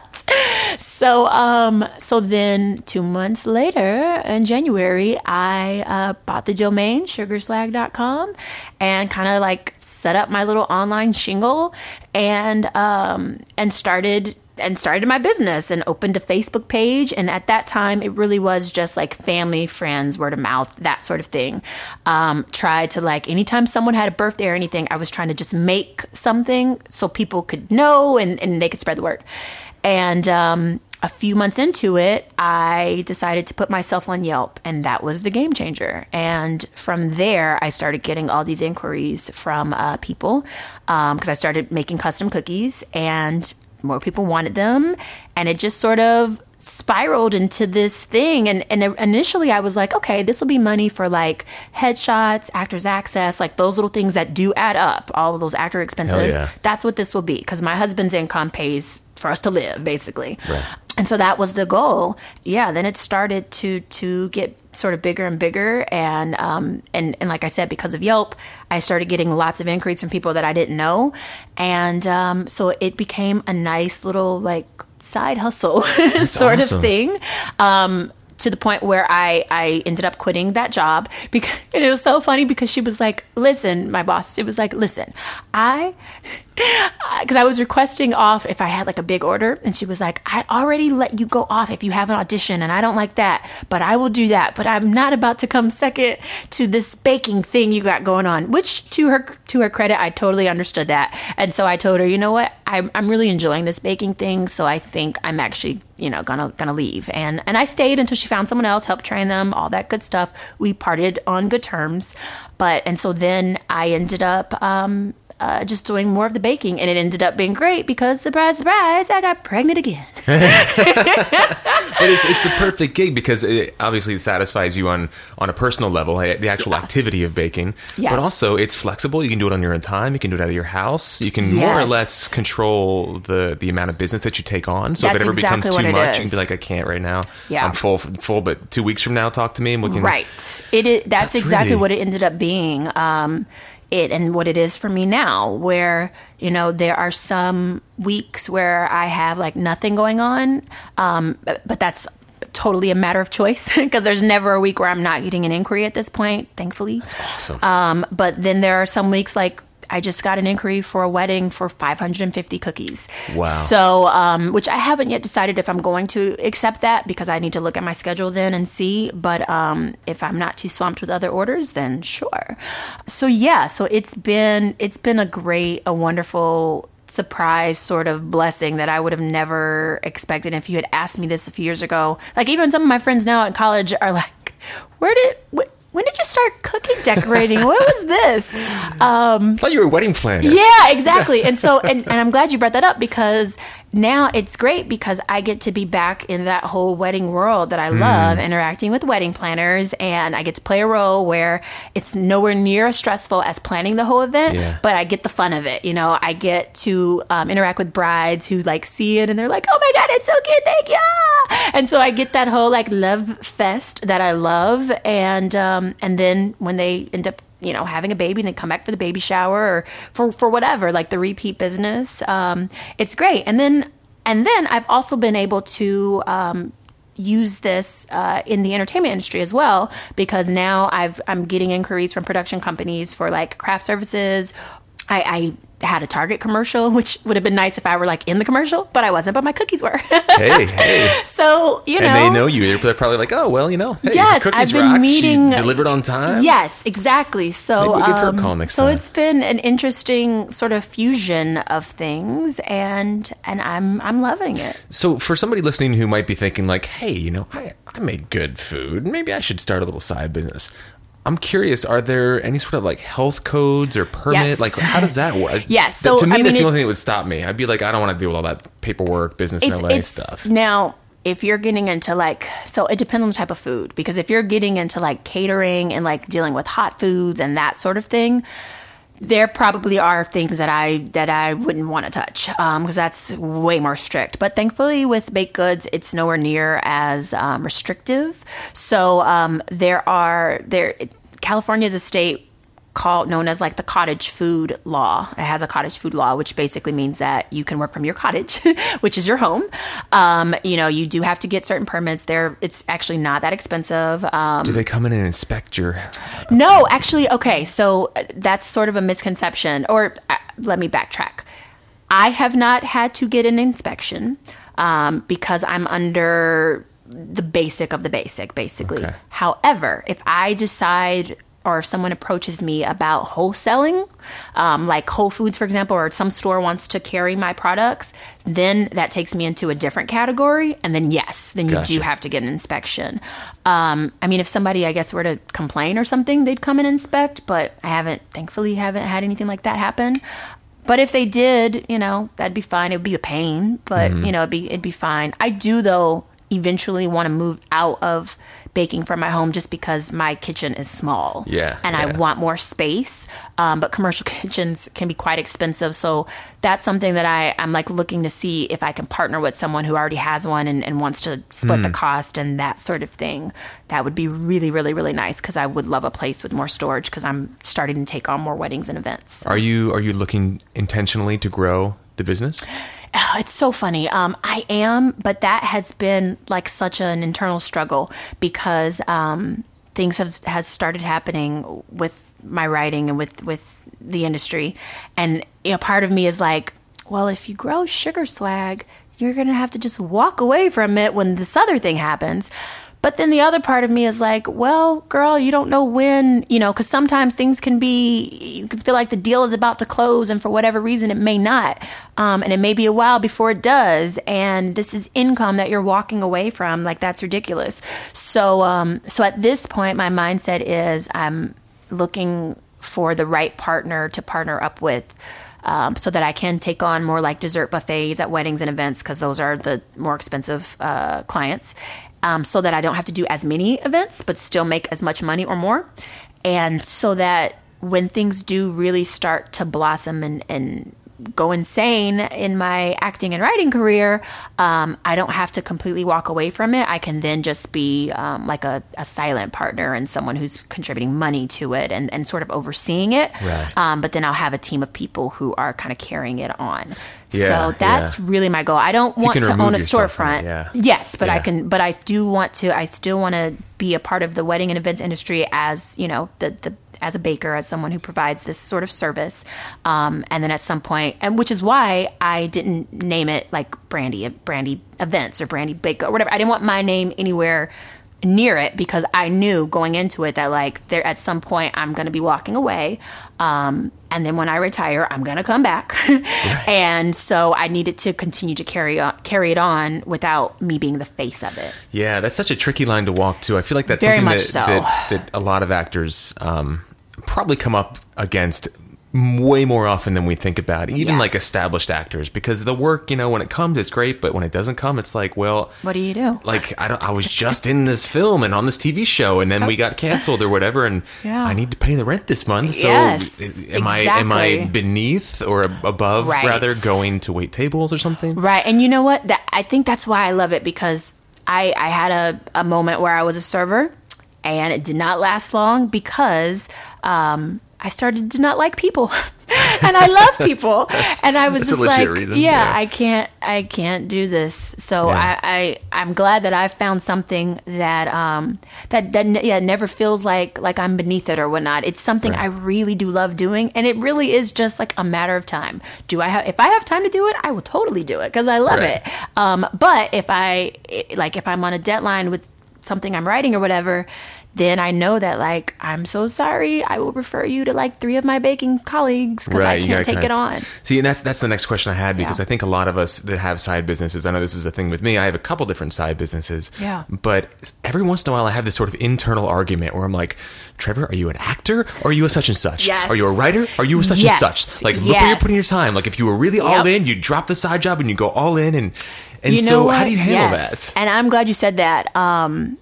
Speaker 1: So, um, so then two months later in January, I uh, bought the domain sugarswag.com and kind of like set up my little online shingle and um, and started and started my business and opened a Facebook page. And at that time, it really was just like family, friends, word of mouth, that sort of thing. Um, tried to like, anytime someone had a birthday or anything, I was trying to just make something so people could know and, and they could spread the word. And um, a few months into it, I decided to put myself on Yelp, and that was the game changer. And from there, I started getting all these inquiries from uh, people because um, I started making custom cookies and more people wanted them. And it just sort of spiraled into this thing. And and initially I was like okay this will be money for like headshots actors access like those little things that do add up all of those actor expenses. Yeah. that's what this will be cuz my husband's income pays for us to live basically. Right. and so that was the goal. Yeah then it started to to get sort of bigger and bigger. And um and and like I said because of Yelp I started getting lots of inquiries from people that I didn't know. And um so it became a nice little like side hustle sort awesome. of thing. Um to the point where I, I ended up quitting that job because and it was so funny because she was like, listen, my boss, it was like, listen, I because I was requesting off if I had like a big order, and she was like, I already let you go off if you have an audition, and I don't like that, but I will do that. But I'm not about to come second to this baking thing you got going on. Which to her to her credit, I totally understood that, and so I told her, you know what, I'm I'm really enjoying this baking thing, so I think I'm actually you know gonna gonna leave, and and I stayed until she found someone else, helped train them, all that good stuff. We parted on good terms, but and so then I ended up um, uh, just doing more of the baking. And it ended up being great because, surprise, surprise, I got pregnant again.
Speaker 2: But it's, it's the perfect gig because it obviously it satisfies you on on a personal level, eh, the actual activity of baking.
Speaker 1: Yes.
Speaker 2: But also, it's flexible. You can do it on your own time. You can do it out of your house. You can more or less control the the amount of business that you take on. So if it ever becomes too much, you can be like, I can't right now.
Speaker 1: Yeah.
Speaker 2: I'm full full. But two weeks from now, talk to me, and we can.
Speaker 1: Right. It is, that's,
Speaker 2: That's
Speaker 1: exactly
Speaker 2: really-
Speaker 1: what it ended up being. Um, it and what it is for me now, where you know there are some weeks where I have like nothing going on, um, but, but that's totally a matter of choice because there's never a week where I'm not getting an inquiry at this point, thankfully.
Speaker 2: That's Awesome.
Speaker 1: Um, but then there are some weeks like I just got an inquiry for a wedding for 550 cookies.
Speaker 2: Wow.
Speaker 1: So, um, which I haven't yet decided if I'm going to accept that because I need to look at my schedule then and see. But um, if I'm not too swamped with other orders, then sure. So yeah, so it's been it's been a great, a wonderful surprise sort of blessing that I would have never expected if you had asked me this a few years ago. Like even some of my friends now at college are like, "Where did?" Wh- when did you start cookie decorating? what was this?
Speaker 2: Um, I thought you were a wedding planner.
Speaker 1: Yeah, exactly. And so, and, and I'm glad you brought that up because now it's great because I get to be back in that whole wedding world that I
Speaker 2: Mm.
Speaker 1: love, interacting with wedding planners, and I get to play a role where it's nowhere near as stressful as planning the whole event,
Speaker 2: Yeah.
Speaker 1: but I get the fun of it. You know, I get to um, interact with brides who like see it and they're like, "Oh my god, it's so cute, thank you!" And so I get that whole like love fest that I love, and um, and then when they end up you know having a baby and then come back for the baby shower or for for whatever like the repeat business um it's great and then and then i've also been able to um use this uh, in the entertainment industry as well because now I've I'm getting inquiries from production companies for like craft services. I, I had a Target commercial, which would have been nice if I were like in the commercial, but I wasn't. But my cookies were.
Speaker 2: Hey, hey.
Speaker 1: so you know,
Speaker 2: And they know you. They're probably like, oh, well, you know, hey,
Speaker 1: Yes,
Speaker 2: cookies
Speaker 1: I've been
Speaker 2: rock.
Speaker 1: meeting-
Speaker 2: She delivered on time.
Speaker 1: Yes, exactly. So,
Speaker 2: we'll give her a
Speaker 1: um, so
Speaker 2: time.
Speaker 1: it's been an interesting sort of fusion of things, and and I'm I'm loving it.
Speaker 2: So for somebody listening who might be thinking like, hey, you know, I, I make good food. Maybe I should start a little side business. I'm curious, are there any sort of like health codes or permit?
Speaker 1: Yes.
Speaker 2: Like how does that work?
Speaker 1: Yes, so,
Speaker 2: to me
Speaker 1: I mean,
Speaker 2: that's the only thing that would stop me. I'd be like, I don't want to deal with all that paperwork, business
Speaker 1: It's
Speaker 2: LA
Speaker 1: it's
Speaker 2: stuff.
Speaker 1: now. If you're getting into like, so it depends on the type of food. Because if you're getting into like catering and like dealing with hot foods and that sort of thing, there probably are things that I that I wouldn't want to touch because that's way more strict. But thankfully, with baked goods, it's nowhere near as um, restrictive. So um, there are there. California is a state called known as like the cottage food law. It has a cottage food law, which basically means that you can work from your cottage, which is your home. Um, you know, you do have to get certain permits. There, it's actually not that expensive. Um,
Speaker 2: Do they come in and inspect your?
Speaker 1: no, actually, okay. So uh, that's sort of a misconception. Or uh, let me backtrack. I have not had to get an inspection um, because I'm under the basic of the basic, basically.
Speaker 2: Okay.
Speaker 1: However, if I decide or if someone approaches me about wholesaling, um, like Whole Foods, for example, or some store wants to carry my products, then that takes me into a different category. And then, yes, then you
Speaker 2: Gotcha.
Speaker 1: do have to get an inspection. Um, I mean, if somebody, I guess, were to complain or something, they'd come and inspect, but I haven't, thankfully, haven't had anything like that happen. But if they did, you know, that'd be fine. It would be a pain, but
Speaker 2: Mm-hmm.
Speaker 1: you know, it'd be it'd be fine. I do though eventually want to move out of baking from my home just because my kitchen is small.
Speaker 2: Yeah,
Speaker 1: And I want more space. Um, but commercial kitchens can be quite expensive. So that's something that I, I'm like looking to see if I can partner with someone who already has one and, and wants to split
Speaker 2: Hmm.
Speaker 1: the cost and that sort of thing. That would be really, really, really nice because I would love a place with more storage because I'm starting to take on more weddings and events.
Speaker 2: Are you are you looking intentionally to grow the business?
Speaker 1: Oh, it's so funny. Um, I am, but that has been like such an internal struggle because um, things have has started happening with my writing and with with the industry, and you know, part of me is like, well, if you grow sugar swag, you're gonna have to just walk away from it when this other thing happens. But then the other part of me is like, well, girl, you don't know when, you know, because sometimes things can be, you can feel like the deal is about to close, and for whatever reason, it may not. Um, and it may be a while before it does. And this is income that you're walking away from. Like, that's ridiculous. So, um, so at this point, my mindset is I'm looking for the right partner to partner up with. Um, so that I can take on more like dessert buffets at weddings and events because those are the more expensive uh, clients. Um, so that I don't have to do as many events, but still make as much money or more. And so that when things do really start to blossom and, and go insane in my acting and writing career, um, I don't have to completely walk away from it. I can then just be um, like a, a, silent partner and someone who's contributing money to it and, and sort of overseeing it.
Speaker 2: Right.
Speaker 1: Um, but then I'll have a team of people who are kind of carrying it on.
Speaker 2: Yeah,
Speaker 1: so that's
Speaker 2: yeah.
Speaker 1: really my goal. I don't want to own a storefront.
Speaker 2: yeah.
Speaker 1: Yes, but I can. But I do want to. I still want to be a part of the wedding and events industry as you know the the as a baker, as someone who provides this sort of service. Um, and then at some point, and which is why I didn't name it like Brandy Brandy Events or Brandy Bake or whatever. I didn't want my name anywhere near it because I knew going into it that like there at some point I'm going to be walking away. Um, and then when I retire, I'm going to come back. and so I needed to continue to carry on, carry it on without me being the face of it.
Speaker 2: Yeah, that's such a tricky line to walk too. I feel like that's
Speaker 1: Very
Speaker 2: something
Speaker 1: much
Speaker 2: that,
Speaker 1: so.
Speaker 2: that that a lot of actors um, probably come up against way more often than we think about. Even
Speaker 1: Yes.
Speaker 2: like established actors, because the work, you know, when it comes, it's great, but when it doesn't come, it's like, well,
Speaker 1: What do you do?
Speaker 2: like I don't. I was just in this film and on this TV show, and then we got canceled or whatever, and
Speaker 1: Yeah.
Speaker 2: I need to pay the rent this month. So
Speaker 1: Yes,
Speaker 2: am I am I beneath or above
Speaker 1: Right.
Speaker 2: rather going to wait tables or something?
Speaker 1: Right. And you know what? That I think that's why I love it because I, I had a, a moment where I was a server and it did not last long because um, I started to not like people. and I love people. and I was just like, yeah,
Speaker 2: yeah.
Speaker 1: I can't I can't do this. So
Speaker 2: Yeah.
Speaker 1: I, I I'm glad that I found something that um that that yeah never feels like like I'm beneath it or whatnot. It's something
Speaker 2: Right.
Speaker 1: I really do love doing, and it really is just like a matter of time. Do I have if I have time to do it, I will totally do it because I love
Speaker 2: Right.
Speaker 1: it. Um, but if I like if I'm on a deadline with something I'm writing or whatever. Then I know that, like, I'm so sorry. I will refer you to like three of my baking colleagues because I can't take it
Speaker 2: kinda-
Speaker 1: on.
Speaker 2: See, and that's that's the next question I had because
Speaker 1: Yeah.
Speaker 2: I think a lot of us that have side businesses. I know this is a thing with me. I have a couple different side businesses.
Speaker 1: Yeah.
Speaker 2: But every once in a while, I have this sort of internal argument where I'm like, Trevor, are you an actor or are you a such and such?
Speaker 1: Yes.
Speaker 2: Are you a writer? Are you a such
Speaker 1: Yes.
Speaker 2: and such? Like, look where you're putting your time. Like, if you were really all in, you'd drop the side job and you go all in. And and
Speaker 1: you know
Speaker 2: so,
Speaker 1: what?
Speaker 2: how do you handle
Speaker 1: Yes.
Speaker 2: that?
Speaker 1: And I'm glad you said that. Um,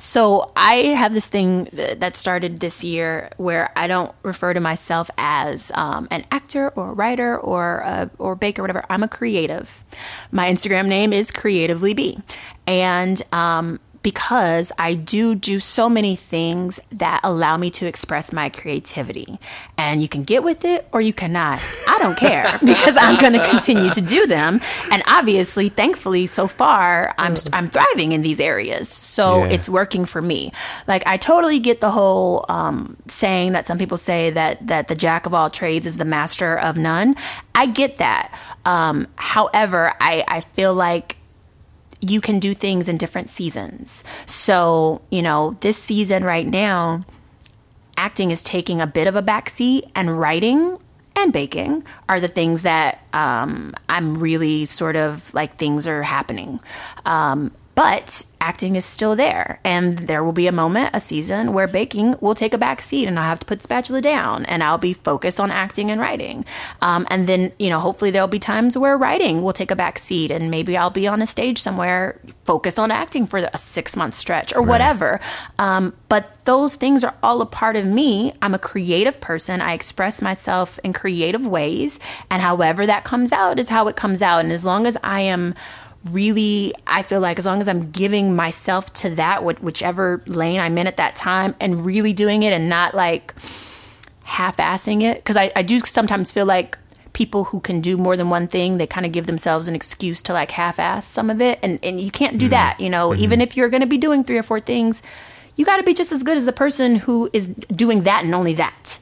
Speaker 1: so I have this thing th- that started this year where I don't refer to myself as um, an actor or a writer or a, or baker, whatever. I'm a creative. My Instagram name is Creatively Be, and um, because I do do so many things that allow me to express my creativity. And you can get with it or you cannot. I don't care because I'm going to continue to do them. And obviously, thankfully, so far, I'm I'm thriving in these areas. So
Speaker 2: Yeah.
Speaker 1: it's working for me. Like I totally get the whole um, saying that some people say that that the jack of all trades is the master of none. I get that. Um, however, I I feel like you can do things in different seasons. So, you know, this season right now, acting is taking a bit of a backseat, and writing and baking are the things that um, I'm really sort of like things are happening. Um, but acting is still there, and there will be a moment, a season where baking will take a back seat, and I'll have to put spatula down, and I'll be focused on acting and writing. Um, and then, you know, hopefully there'll be times where writing will take a back seat, and maybe I'll be on a stage somewhere focused on acting for a six month stretch or whatever. Um, but those things are all a part of me. I'm a creative person. I express myself in creative ways, and however that comes out is how it comes out. And as long as I am really i feel like as long as i'm giving myself to that wh- whichever lane i'm in at that time and really doing it and not like half-assing it. Because I, I do sometimes feel like people who can do more than one thing they kind of give themselves an excuse to like half-ass some of it and, and you can't do
Speaker 2: Mm-hmm.
Speaker 1: that you know? Even if you're going to be doing three or four things you got to be just as good as the person who is doing that and only that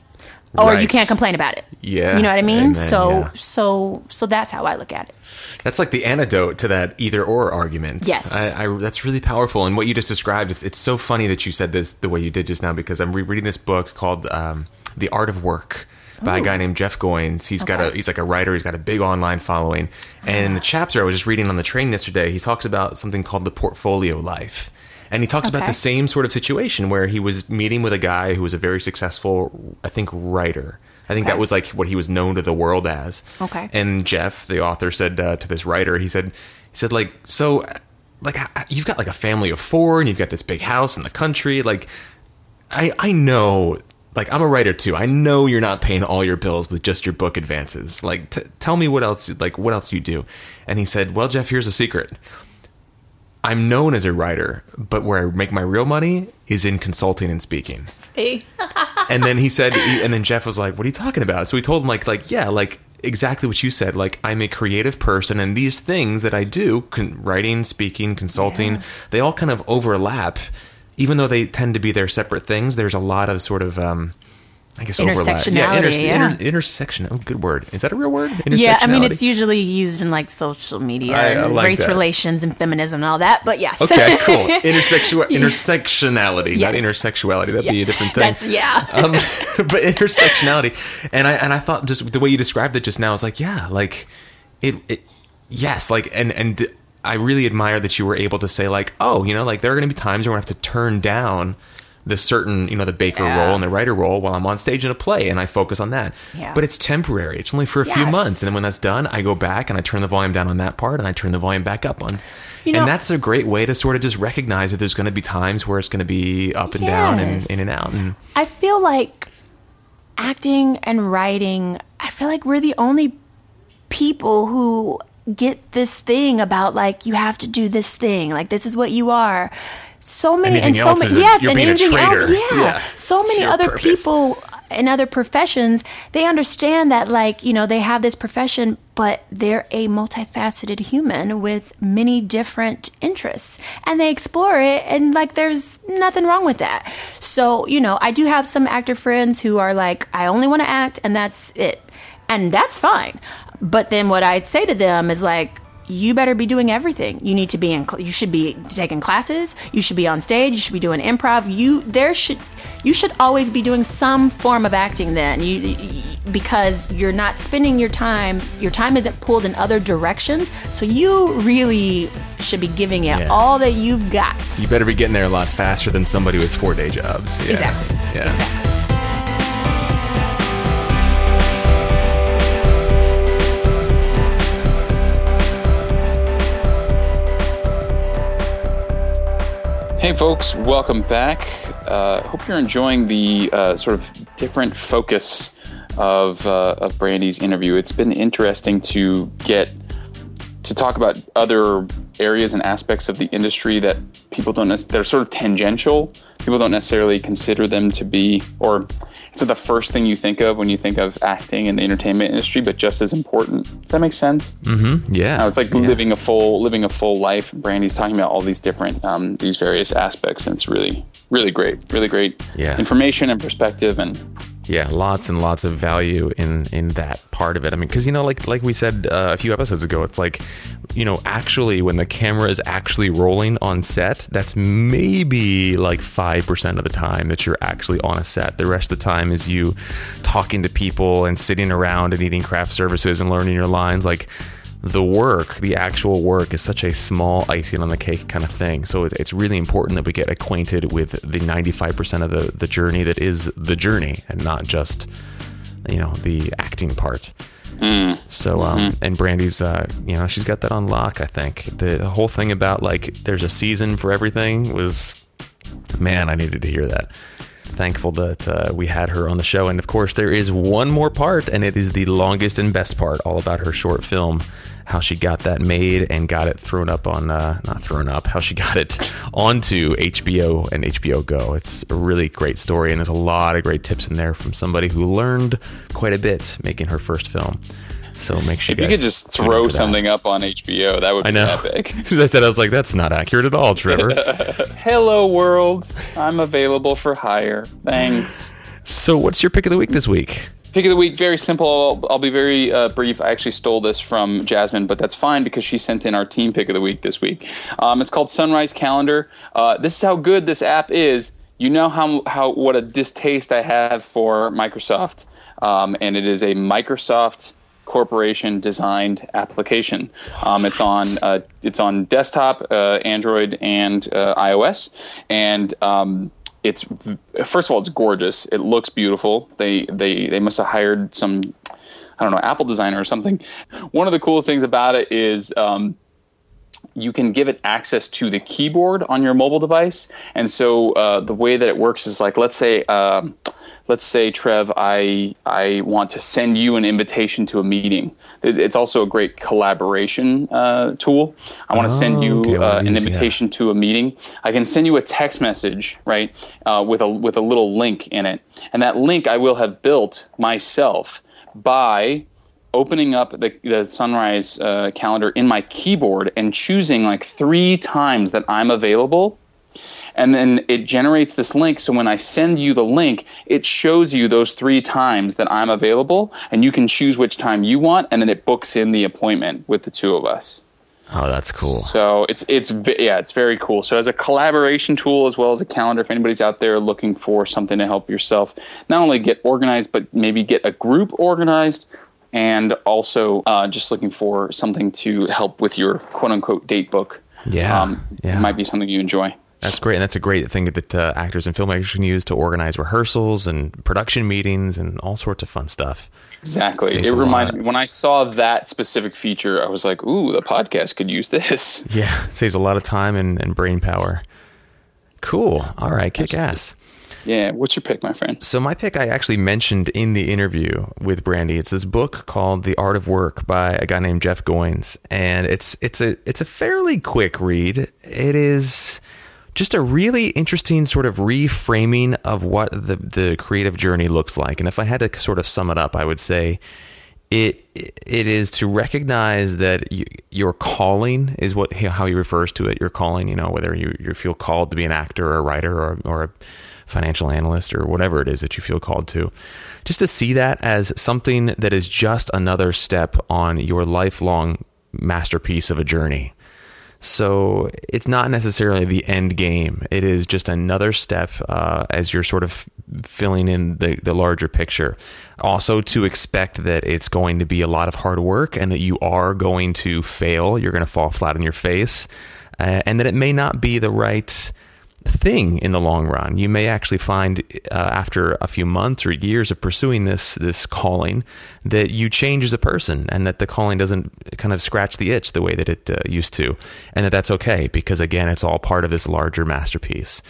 Speaker 1: or you can't complain about it
Speaker 2: Yeah.
Speaker 1: you know what i mean
Speaker 2: Amen,
Speaker 1: so
Speaker 2: yeah.
Speaker 1: so so that's how i look at it
Speaker 2: That's like the antidote to that either or argument.
Speaker 1: Yes.
Speaker 2: I, I, that's really powerful. And what you just described, it's, it's so funny that you said this the way you did just now because I'm rereading this book called um, The Art of Work by a guy named Jeff Goins. He's got a he's like a writer. He's got a big online following. And in the chapter I was just reading on the train yesterday, he talks about something called the portfolio life. And he talks about the same sort of situation where he was meeting with a guy who was a very successful, I think, writer. I think
Speaker 1: Okay.
Speaker 2: that was like what he was known to the world as.
Speaker 1: Okay.
Speaker 2: And Jeff, the author, said uh, to this writer, he said, he said like, so, like, you've got like a family of four, and you've got this big house in the country. Like, I I know. Like I'm a writer too. I know you're not paying all your bills with just your book advances. Like, t- tell me what else. Like, what else you do? And he said, "Well, Jeff, here's a secret. I'm known as a writer, but where I make my real money is in consulting and speaking."
Speaker 1: See?
Speaker 2: and then he said, and then Jeff was like, "What are you talking about?" So he told him, like, like yeah, like exactly what you said. Like I'm a creative person, and these things that I do, con- writing, speaking, consulting,
Speaker 1: Yeah.
Speaker 2: they all kind of overlap, even though they tend to be their separate things. There's a lot of sort of. um I guess overlap.
Speaker 1: Intersectionality, yeah.
Speaker 2: intersection. Oh, good word. Is that a real word?
Speaker 1: Yeah, I mean, it's usually used in like social media,
Speaker 2: I- I
Speaker 1: and
Speaker 2: like
Speaker 1: race
Speaker 2: that.
Speaker 1: relations, and feminism, and all that. But yes,
Speaker 2: Okay, cool. Intersexual intersectionality, not intersexuality. That'd be a different thing.
Speaker 1: That's yeah.
Speaker 2: um, but intersectionality, and I and I thought just the way you described it just now is like, yeah, like it, it, yes, like and and I really admire that you were able to say like, oh, you know, like there are going to be times where I have to turn down the certain, you know, the baker
Speaker 1: Yeah.
Speaker 2: role and the writer role while I'm on stage in a play, and I focus on that.
Speaker 1: Yeah.
Speaker 2: But it's temporary. It's only for a few months, and then when that's done, I go back and I turn the volume down on that part, and I turn the volume back up on.
Speaker 1: You know-
Speaker 2: and that's a great way to sort of just recognize that there's going to be times where it's going to be up and down and in and out. And
Speaker 1: I feel like acting and writing, I feel like we're the only people who get this thing about like you have to do this thing, like this is what you are. So many
Speaker 2: Anything
Speaker 1: and so many yes, and anything else, yeah.
Speaker 2: Yeah.
Speaker 1: So many other
Speaker 2: purpose.
Speaker 1: people in other professions, they understand that like, you know, they have this profession, but they're a multifaceted human with many different interests. And they explore it and like there's nothing wrong with that. So, you know, I do have some actor friends who are like, I only want to act and that's it. And that's fine. But then what I'd say to them is like, you better be doing everything. You need to be in. cl- You should be taking classes. You should be on stage. You should be doing improv. You there should. You should always be doing some form of acting. Then you, you because you're not spending your time. Your time isn't pulled in other directions. So you really should be giving it
Speaker 2: Yeah.
Speaker 1: all that you've got.
Speaker 2: you better be getting there a lot faster than somebody with four day jobs. Yeah.
Speaker 1: Exactly.
Speaker 2: Yeah.
Speaker 3: Hey, folks, welcome back. Uh, hope you're enjoying the uh, sort of different focus of, uh, of Brandy's interview. It's been interesting to get to talk about other areas and aspects of the industry that people don't they're sort of tangential. People don't necessarily consider them to be, or it's the first thing you think of when you think of acting in the entertainment industry, but just as important. Does that make sense? Mm-hmm.
Speaker 2: Yeah.
Speaker 3: Uh, it's like living a full living a full life. Brandy's talking about all these different um, these various aspects, and it's really really great, really great
Speaker 2: Yeah.
Speaker 3: information and perspective. And
Speaker 2: Yeah, lots and lots of value in in that part of it. I mean, because you know, like like we said uh, a few episodes ago, it's like you know, actually, when the camera is actually rolling on set, that's maybe like five percent of the time that you're actually on a set. The rest of the time is you talking to people and sitting around and eating craft services and learning your lines. Like the work, the actual work, is such a small icing on the cake kind of thing. So it's really important that we get acquainted with the 95% of the, the journey that is the journey and not just, you know, the acting part. So, um, and Brandy's, uh, you know, she's got that on lock, I think. The, the whole thing about like there's a season for everything was, man, I needed to hear that. Thankful that uh, we had her on the show. And of course, there is one more part, and it is the longest and best part, all about her short film, how she got that made and got it thrown up on, uh, not thrown up, how she got it onto HBO and HBO Go. It's a really great story, and there's a lot of great tips in there from somebody who learned quite a bit making her first film. So make sure
Speaker 3: if you
Speaker 2: guys
Speaker 3: could just throw
Speaker 2: for that.
Speaker 3: something up on HBO, that would be
Speaker 2: I know.
Speaker 3: epic.
Speaker 2: As soon as I said, I was like, "That's not accurate at all, Trevor."
Speaker 3: Hello world, I'm available for hire. Thanks.
Speaker 2: so, what's your pick of the week this week?
Speaker 3: Pick of the week, very simple. I'll, I'll be very uh, brief. I actually stole this from Jasmine, but that's fine because she sent in our team pick of the week this week. Um, it's called Sunrise Calendar. Uh, this is how good this app is. You know how how what a distaste I have for Microsoft, um, and it is a Microsoft corporation designed application. Um, it's on uh, it's on desktop, uh, Android, and uh, iOS, and um, it's first of all it's gorgeous. It looks beautiful. They they they must have hired some I don't know Apple designer or something. One of the coolest things about it is. Um, you can give it access to the keyboard on your mobile device. And so uh, the way that it works is like, let's say, um, let's say, Trev, I I want to send you an invitation to a meeting. It's also a great collaboration uh, tool. I want to oh, send you okay, uh, an invitation yeah. to a meeting. I can send you a text message, right, uh, with a with a little link in it, and that link I will have built myself by opening up the, the sunrise uh, calendar in my keyboard and choosing like three times that I'm available. And then it generates this link. So when I send you the link, it shows you those three times that I'm available, and you can choose which time you want, and then it books in the appointment with the two of us.
Speaker 2: Oh, that's cool.
Speaker 3: So it's it's yeah, it's very cool. So as a collaboration tool as well as a calendar, if anybody's out there looking for something to help yourself not only get organized but maybe get a group organized and also uh, just looking for something to help with your quote unquote date book.
Speaker 2: Yeah, um, yeah.
Speaker 3: Might be something you enjoy.
Speaker 2: That's great. And that's a great thing that uh, actors and filmmakers can use to organize rehearsals and production meetings and all sorts of fun stuff.
Speaker 3: Exactly. It reminded me when I saw that specific feature, I was like, ooh, the podcast could use this.
Speaker 2: Yeah, saves a lot of time and, and brain power. Cool. All right, kick Absolutely. ass.
Speaker 3: Yeah, what's your pick, my friend?
Speaker 2: So my pick I actually mentioned in the interview with Brandy. It's this book called The Art of Work by a guy named Jeff Goins, and it's it's a it's a fairly quick read. It is just a really interesting sort of reframing of what the the creative journey looks like. And if I had to sort of sum it up, I would say it it is to recognize that you, your calling is what how he refers to it. Your calling, you know, whether you you feel called to be an actor or a writer or or a financial analyst or whatever it is that you feel called to. Just to see that as something that is just another step on your lifelong masterpiece of a journey. So it's not necessarily the end game. It is just another step uh, as you're sort of filling in the, the larger picture. Also, to expect that it's going to be a lot of hard work and that you are going to fail. You're going to fall flat on your face. Uh, and that it may not be the right thing in the long run. You may actually find uh, after a few months or years of pursuing this this calling that you change as a person, and that the calling doesn't kind of scratch the itch the way that it uh, used to, and that that's okay because again, it's all part of this larger masterpiece.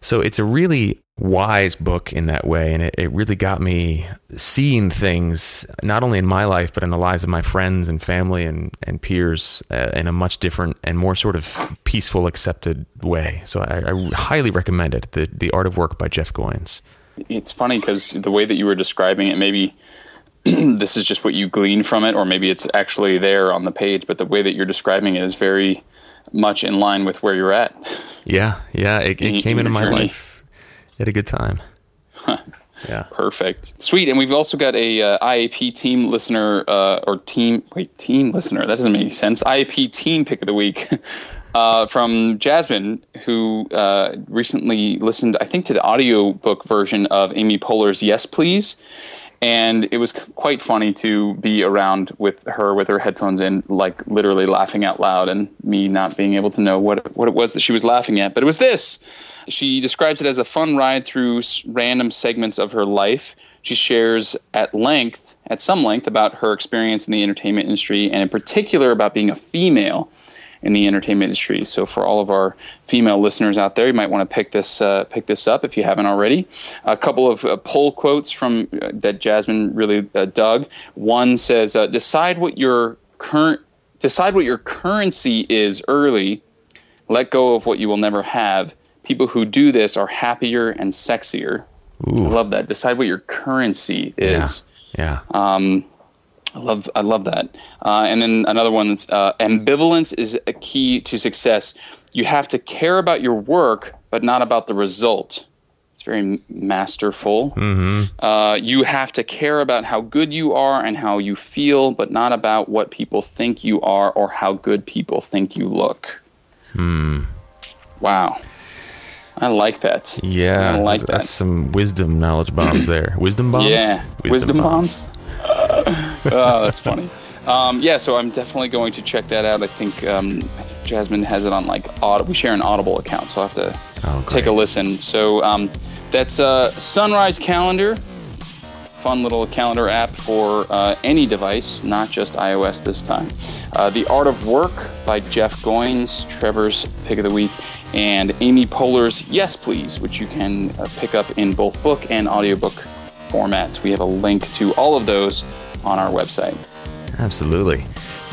Speaker 2: So it's a really wise book in that way. And it, it really got me seeing things, not only in my life, but in the lives of my friends and family and, and peers uh, in a much different and more sort of peaceful, accepted way. So I, I highly recommend it the, the Art of Work by Jeff Goins.
Speaker 3: It's funny because the way that you were describing it, maybe this is just what you glean from it, or maybe it's actually there on the page, but the way that you're describing it is very much in line with where you're at.
Speaker 2: Yeah, yeah. It, it came into my journey. life had a good time.
Speaker 3: Huh. Yeah. Perfect. Sweet. And we've also got a uh, IAP team listener uh, or team wait team listener. That doesn't make any sense. IAP team pick of the week. Uh, from Jasmine, who uh, recently listened, I think, to the audiobook version of Amy Poehler's Yes Please. And it was quite funny to be around with her with her headphones in, like literally laughing out loud, and me not being able to know what, what it was that she was laughing at. But it was this. She describes it as a fun ride through random segments of her life. She shares at length, at some length, about her experience in the entertainment industry and, in particular, about being a female in the entertainment industry. So, for all of our female listeners out there, you might want to pick this uh, pick this up if you haven't already. A couple of uh, poll quotes from uh, that Jasmine really uh, dug. One says, uh, "Decide what your current decide what your currency is early. Let go of what you will never have." people who do this are happier and sexier. Ooh. I love that. Decide what your currency is.
Speaker 2: Yeah.
Speaker 3: yeah. Um, I love I love that. Uh, and then another one uh, ambivalence is a key to success. You have to care about your work, but not about the result. It's very masterful.
Speaker 2: Mm-hmm.
Speaker 3: Uh, you have to care about how good you are and how you feel, but not about what people think you are or how good people think you look.
Speaker 2: Hmm.
Speaker 3: Wow. I like that.
Speaker 2: Yeah, I like that. That's some wisdom knowledge bombs there. Wisdom bombs.
Speaker 3: Yeah, wisdom, wisdom bombs. bombs? Oh, that's funny. Um, yeah, so I'm definitely going to check that out. I think um, Jasmine has it on like Audible. We share an Audible account, so I'll have to
Speaker 2: Oh,
Speaker 3: take a listen. So um, that's uh, Sunrise Calendar, fun little calendar app for uh, any device, not just iOS this time. Uh, the Art of Work by Jeff Goins, Trevor's Pick of the Week, and Amy Poehler's Yes Please, which you can uh, pick up in both book and audiobook formats. We have a link to all of those on our website.
Speaker 2: Absolutely.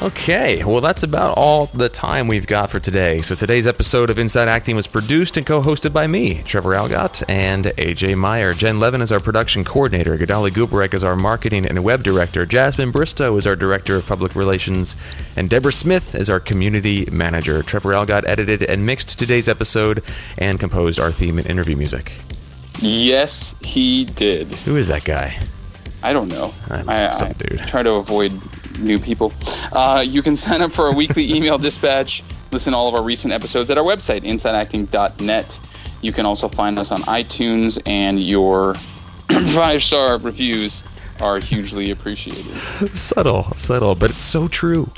Speaker 2: Okay, well, that's about all the time we've got for today. So today's episode of Inside Acting was produced and co-hosted by me, Trevor Algatt, and AJ Meyer. Jen Levin is our production coordinator. Gadali Gubarek is our marketing and web director. Jasmine Bristow is our director of public relations, and Deborah Smith is our community manager. Trevor Algatt edited and mixed today's episode and composed our theme and interview music.
Speaker 3: Yes, he did.
Speaker 2: Who is that guy?
Speaker 3: I don't know.
Speaker 2: I don't know,
Speaker 3: I,
Speaker 2: some
Speaker 3: I
Speaker 2: dude.
Speaker 3: try to avoid new people. Uh, you can sign up for our weekly email dispatch. Listen to all of our recent episodes at our website, insideacting.net. You can also find us on iTunes, and your five star reviews are hugely appreciated.
Speaker 2: subtle, subtle, but it's so true.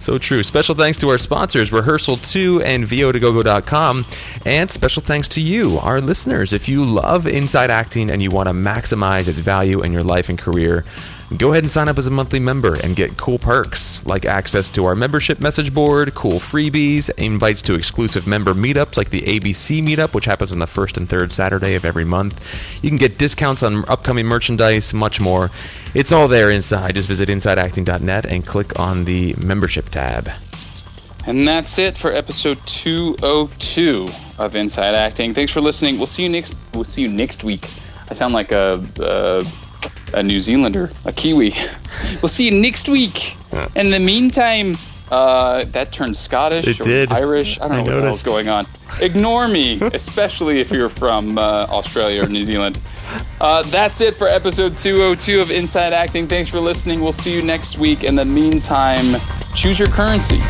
Speaker 2: So true. Special thanks to our sponsors, Rehearsal2 and VO2GoGo.com. And special thanks to you, our listeners. If you love Inside Acting and you want to maximize its value in your life and career, go ahead and sign up as a monthly member and get cool perks like access to our membership message board, cool freebies, invites to exclusive member meetups like the ABC meetup, which happens on the first and third Saturday of every month. You can get discounts on upcoming merchandise, much more. It's all there inside. Just visit insideacting.net and click on the membership tab.
Speaker 3: And that's it for episode 202 of Inside Acting. Thanks for listening. We'll see you next. We'll see you next week. I sound like a a, a New Zealander, a Kiwi. we'll see you next week. In the meantime, uh, that turned Scottish
Speaker 2: It
Speaker 3: or
Speaker 2: did.
Speaker 3: Irish. I don't
Speaker 2: I
Speaker 3: know what the hell's going on. Ignore me, especially if you're from uh, Australia or New Zealand. Uh, that's it for episode 202 of Inside Acting. Thanks for listening. We'll see you next week. In the meantime, choose your currency.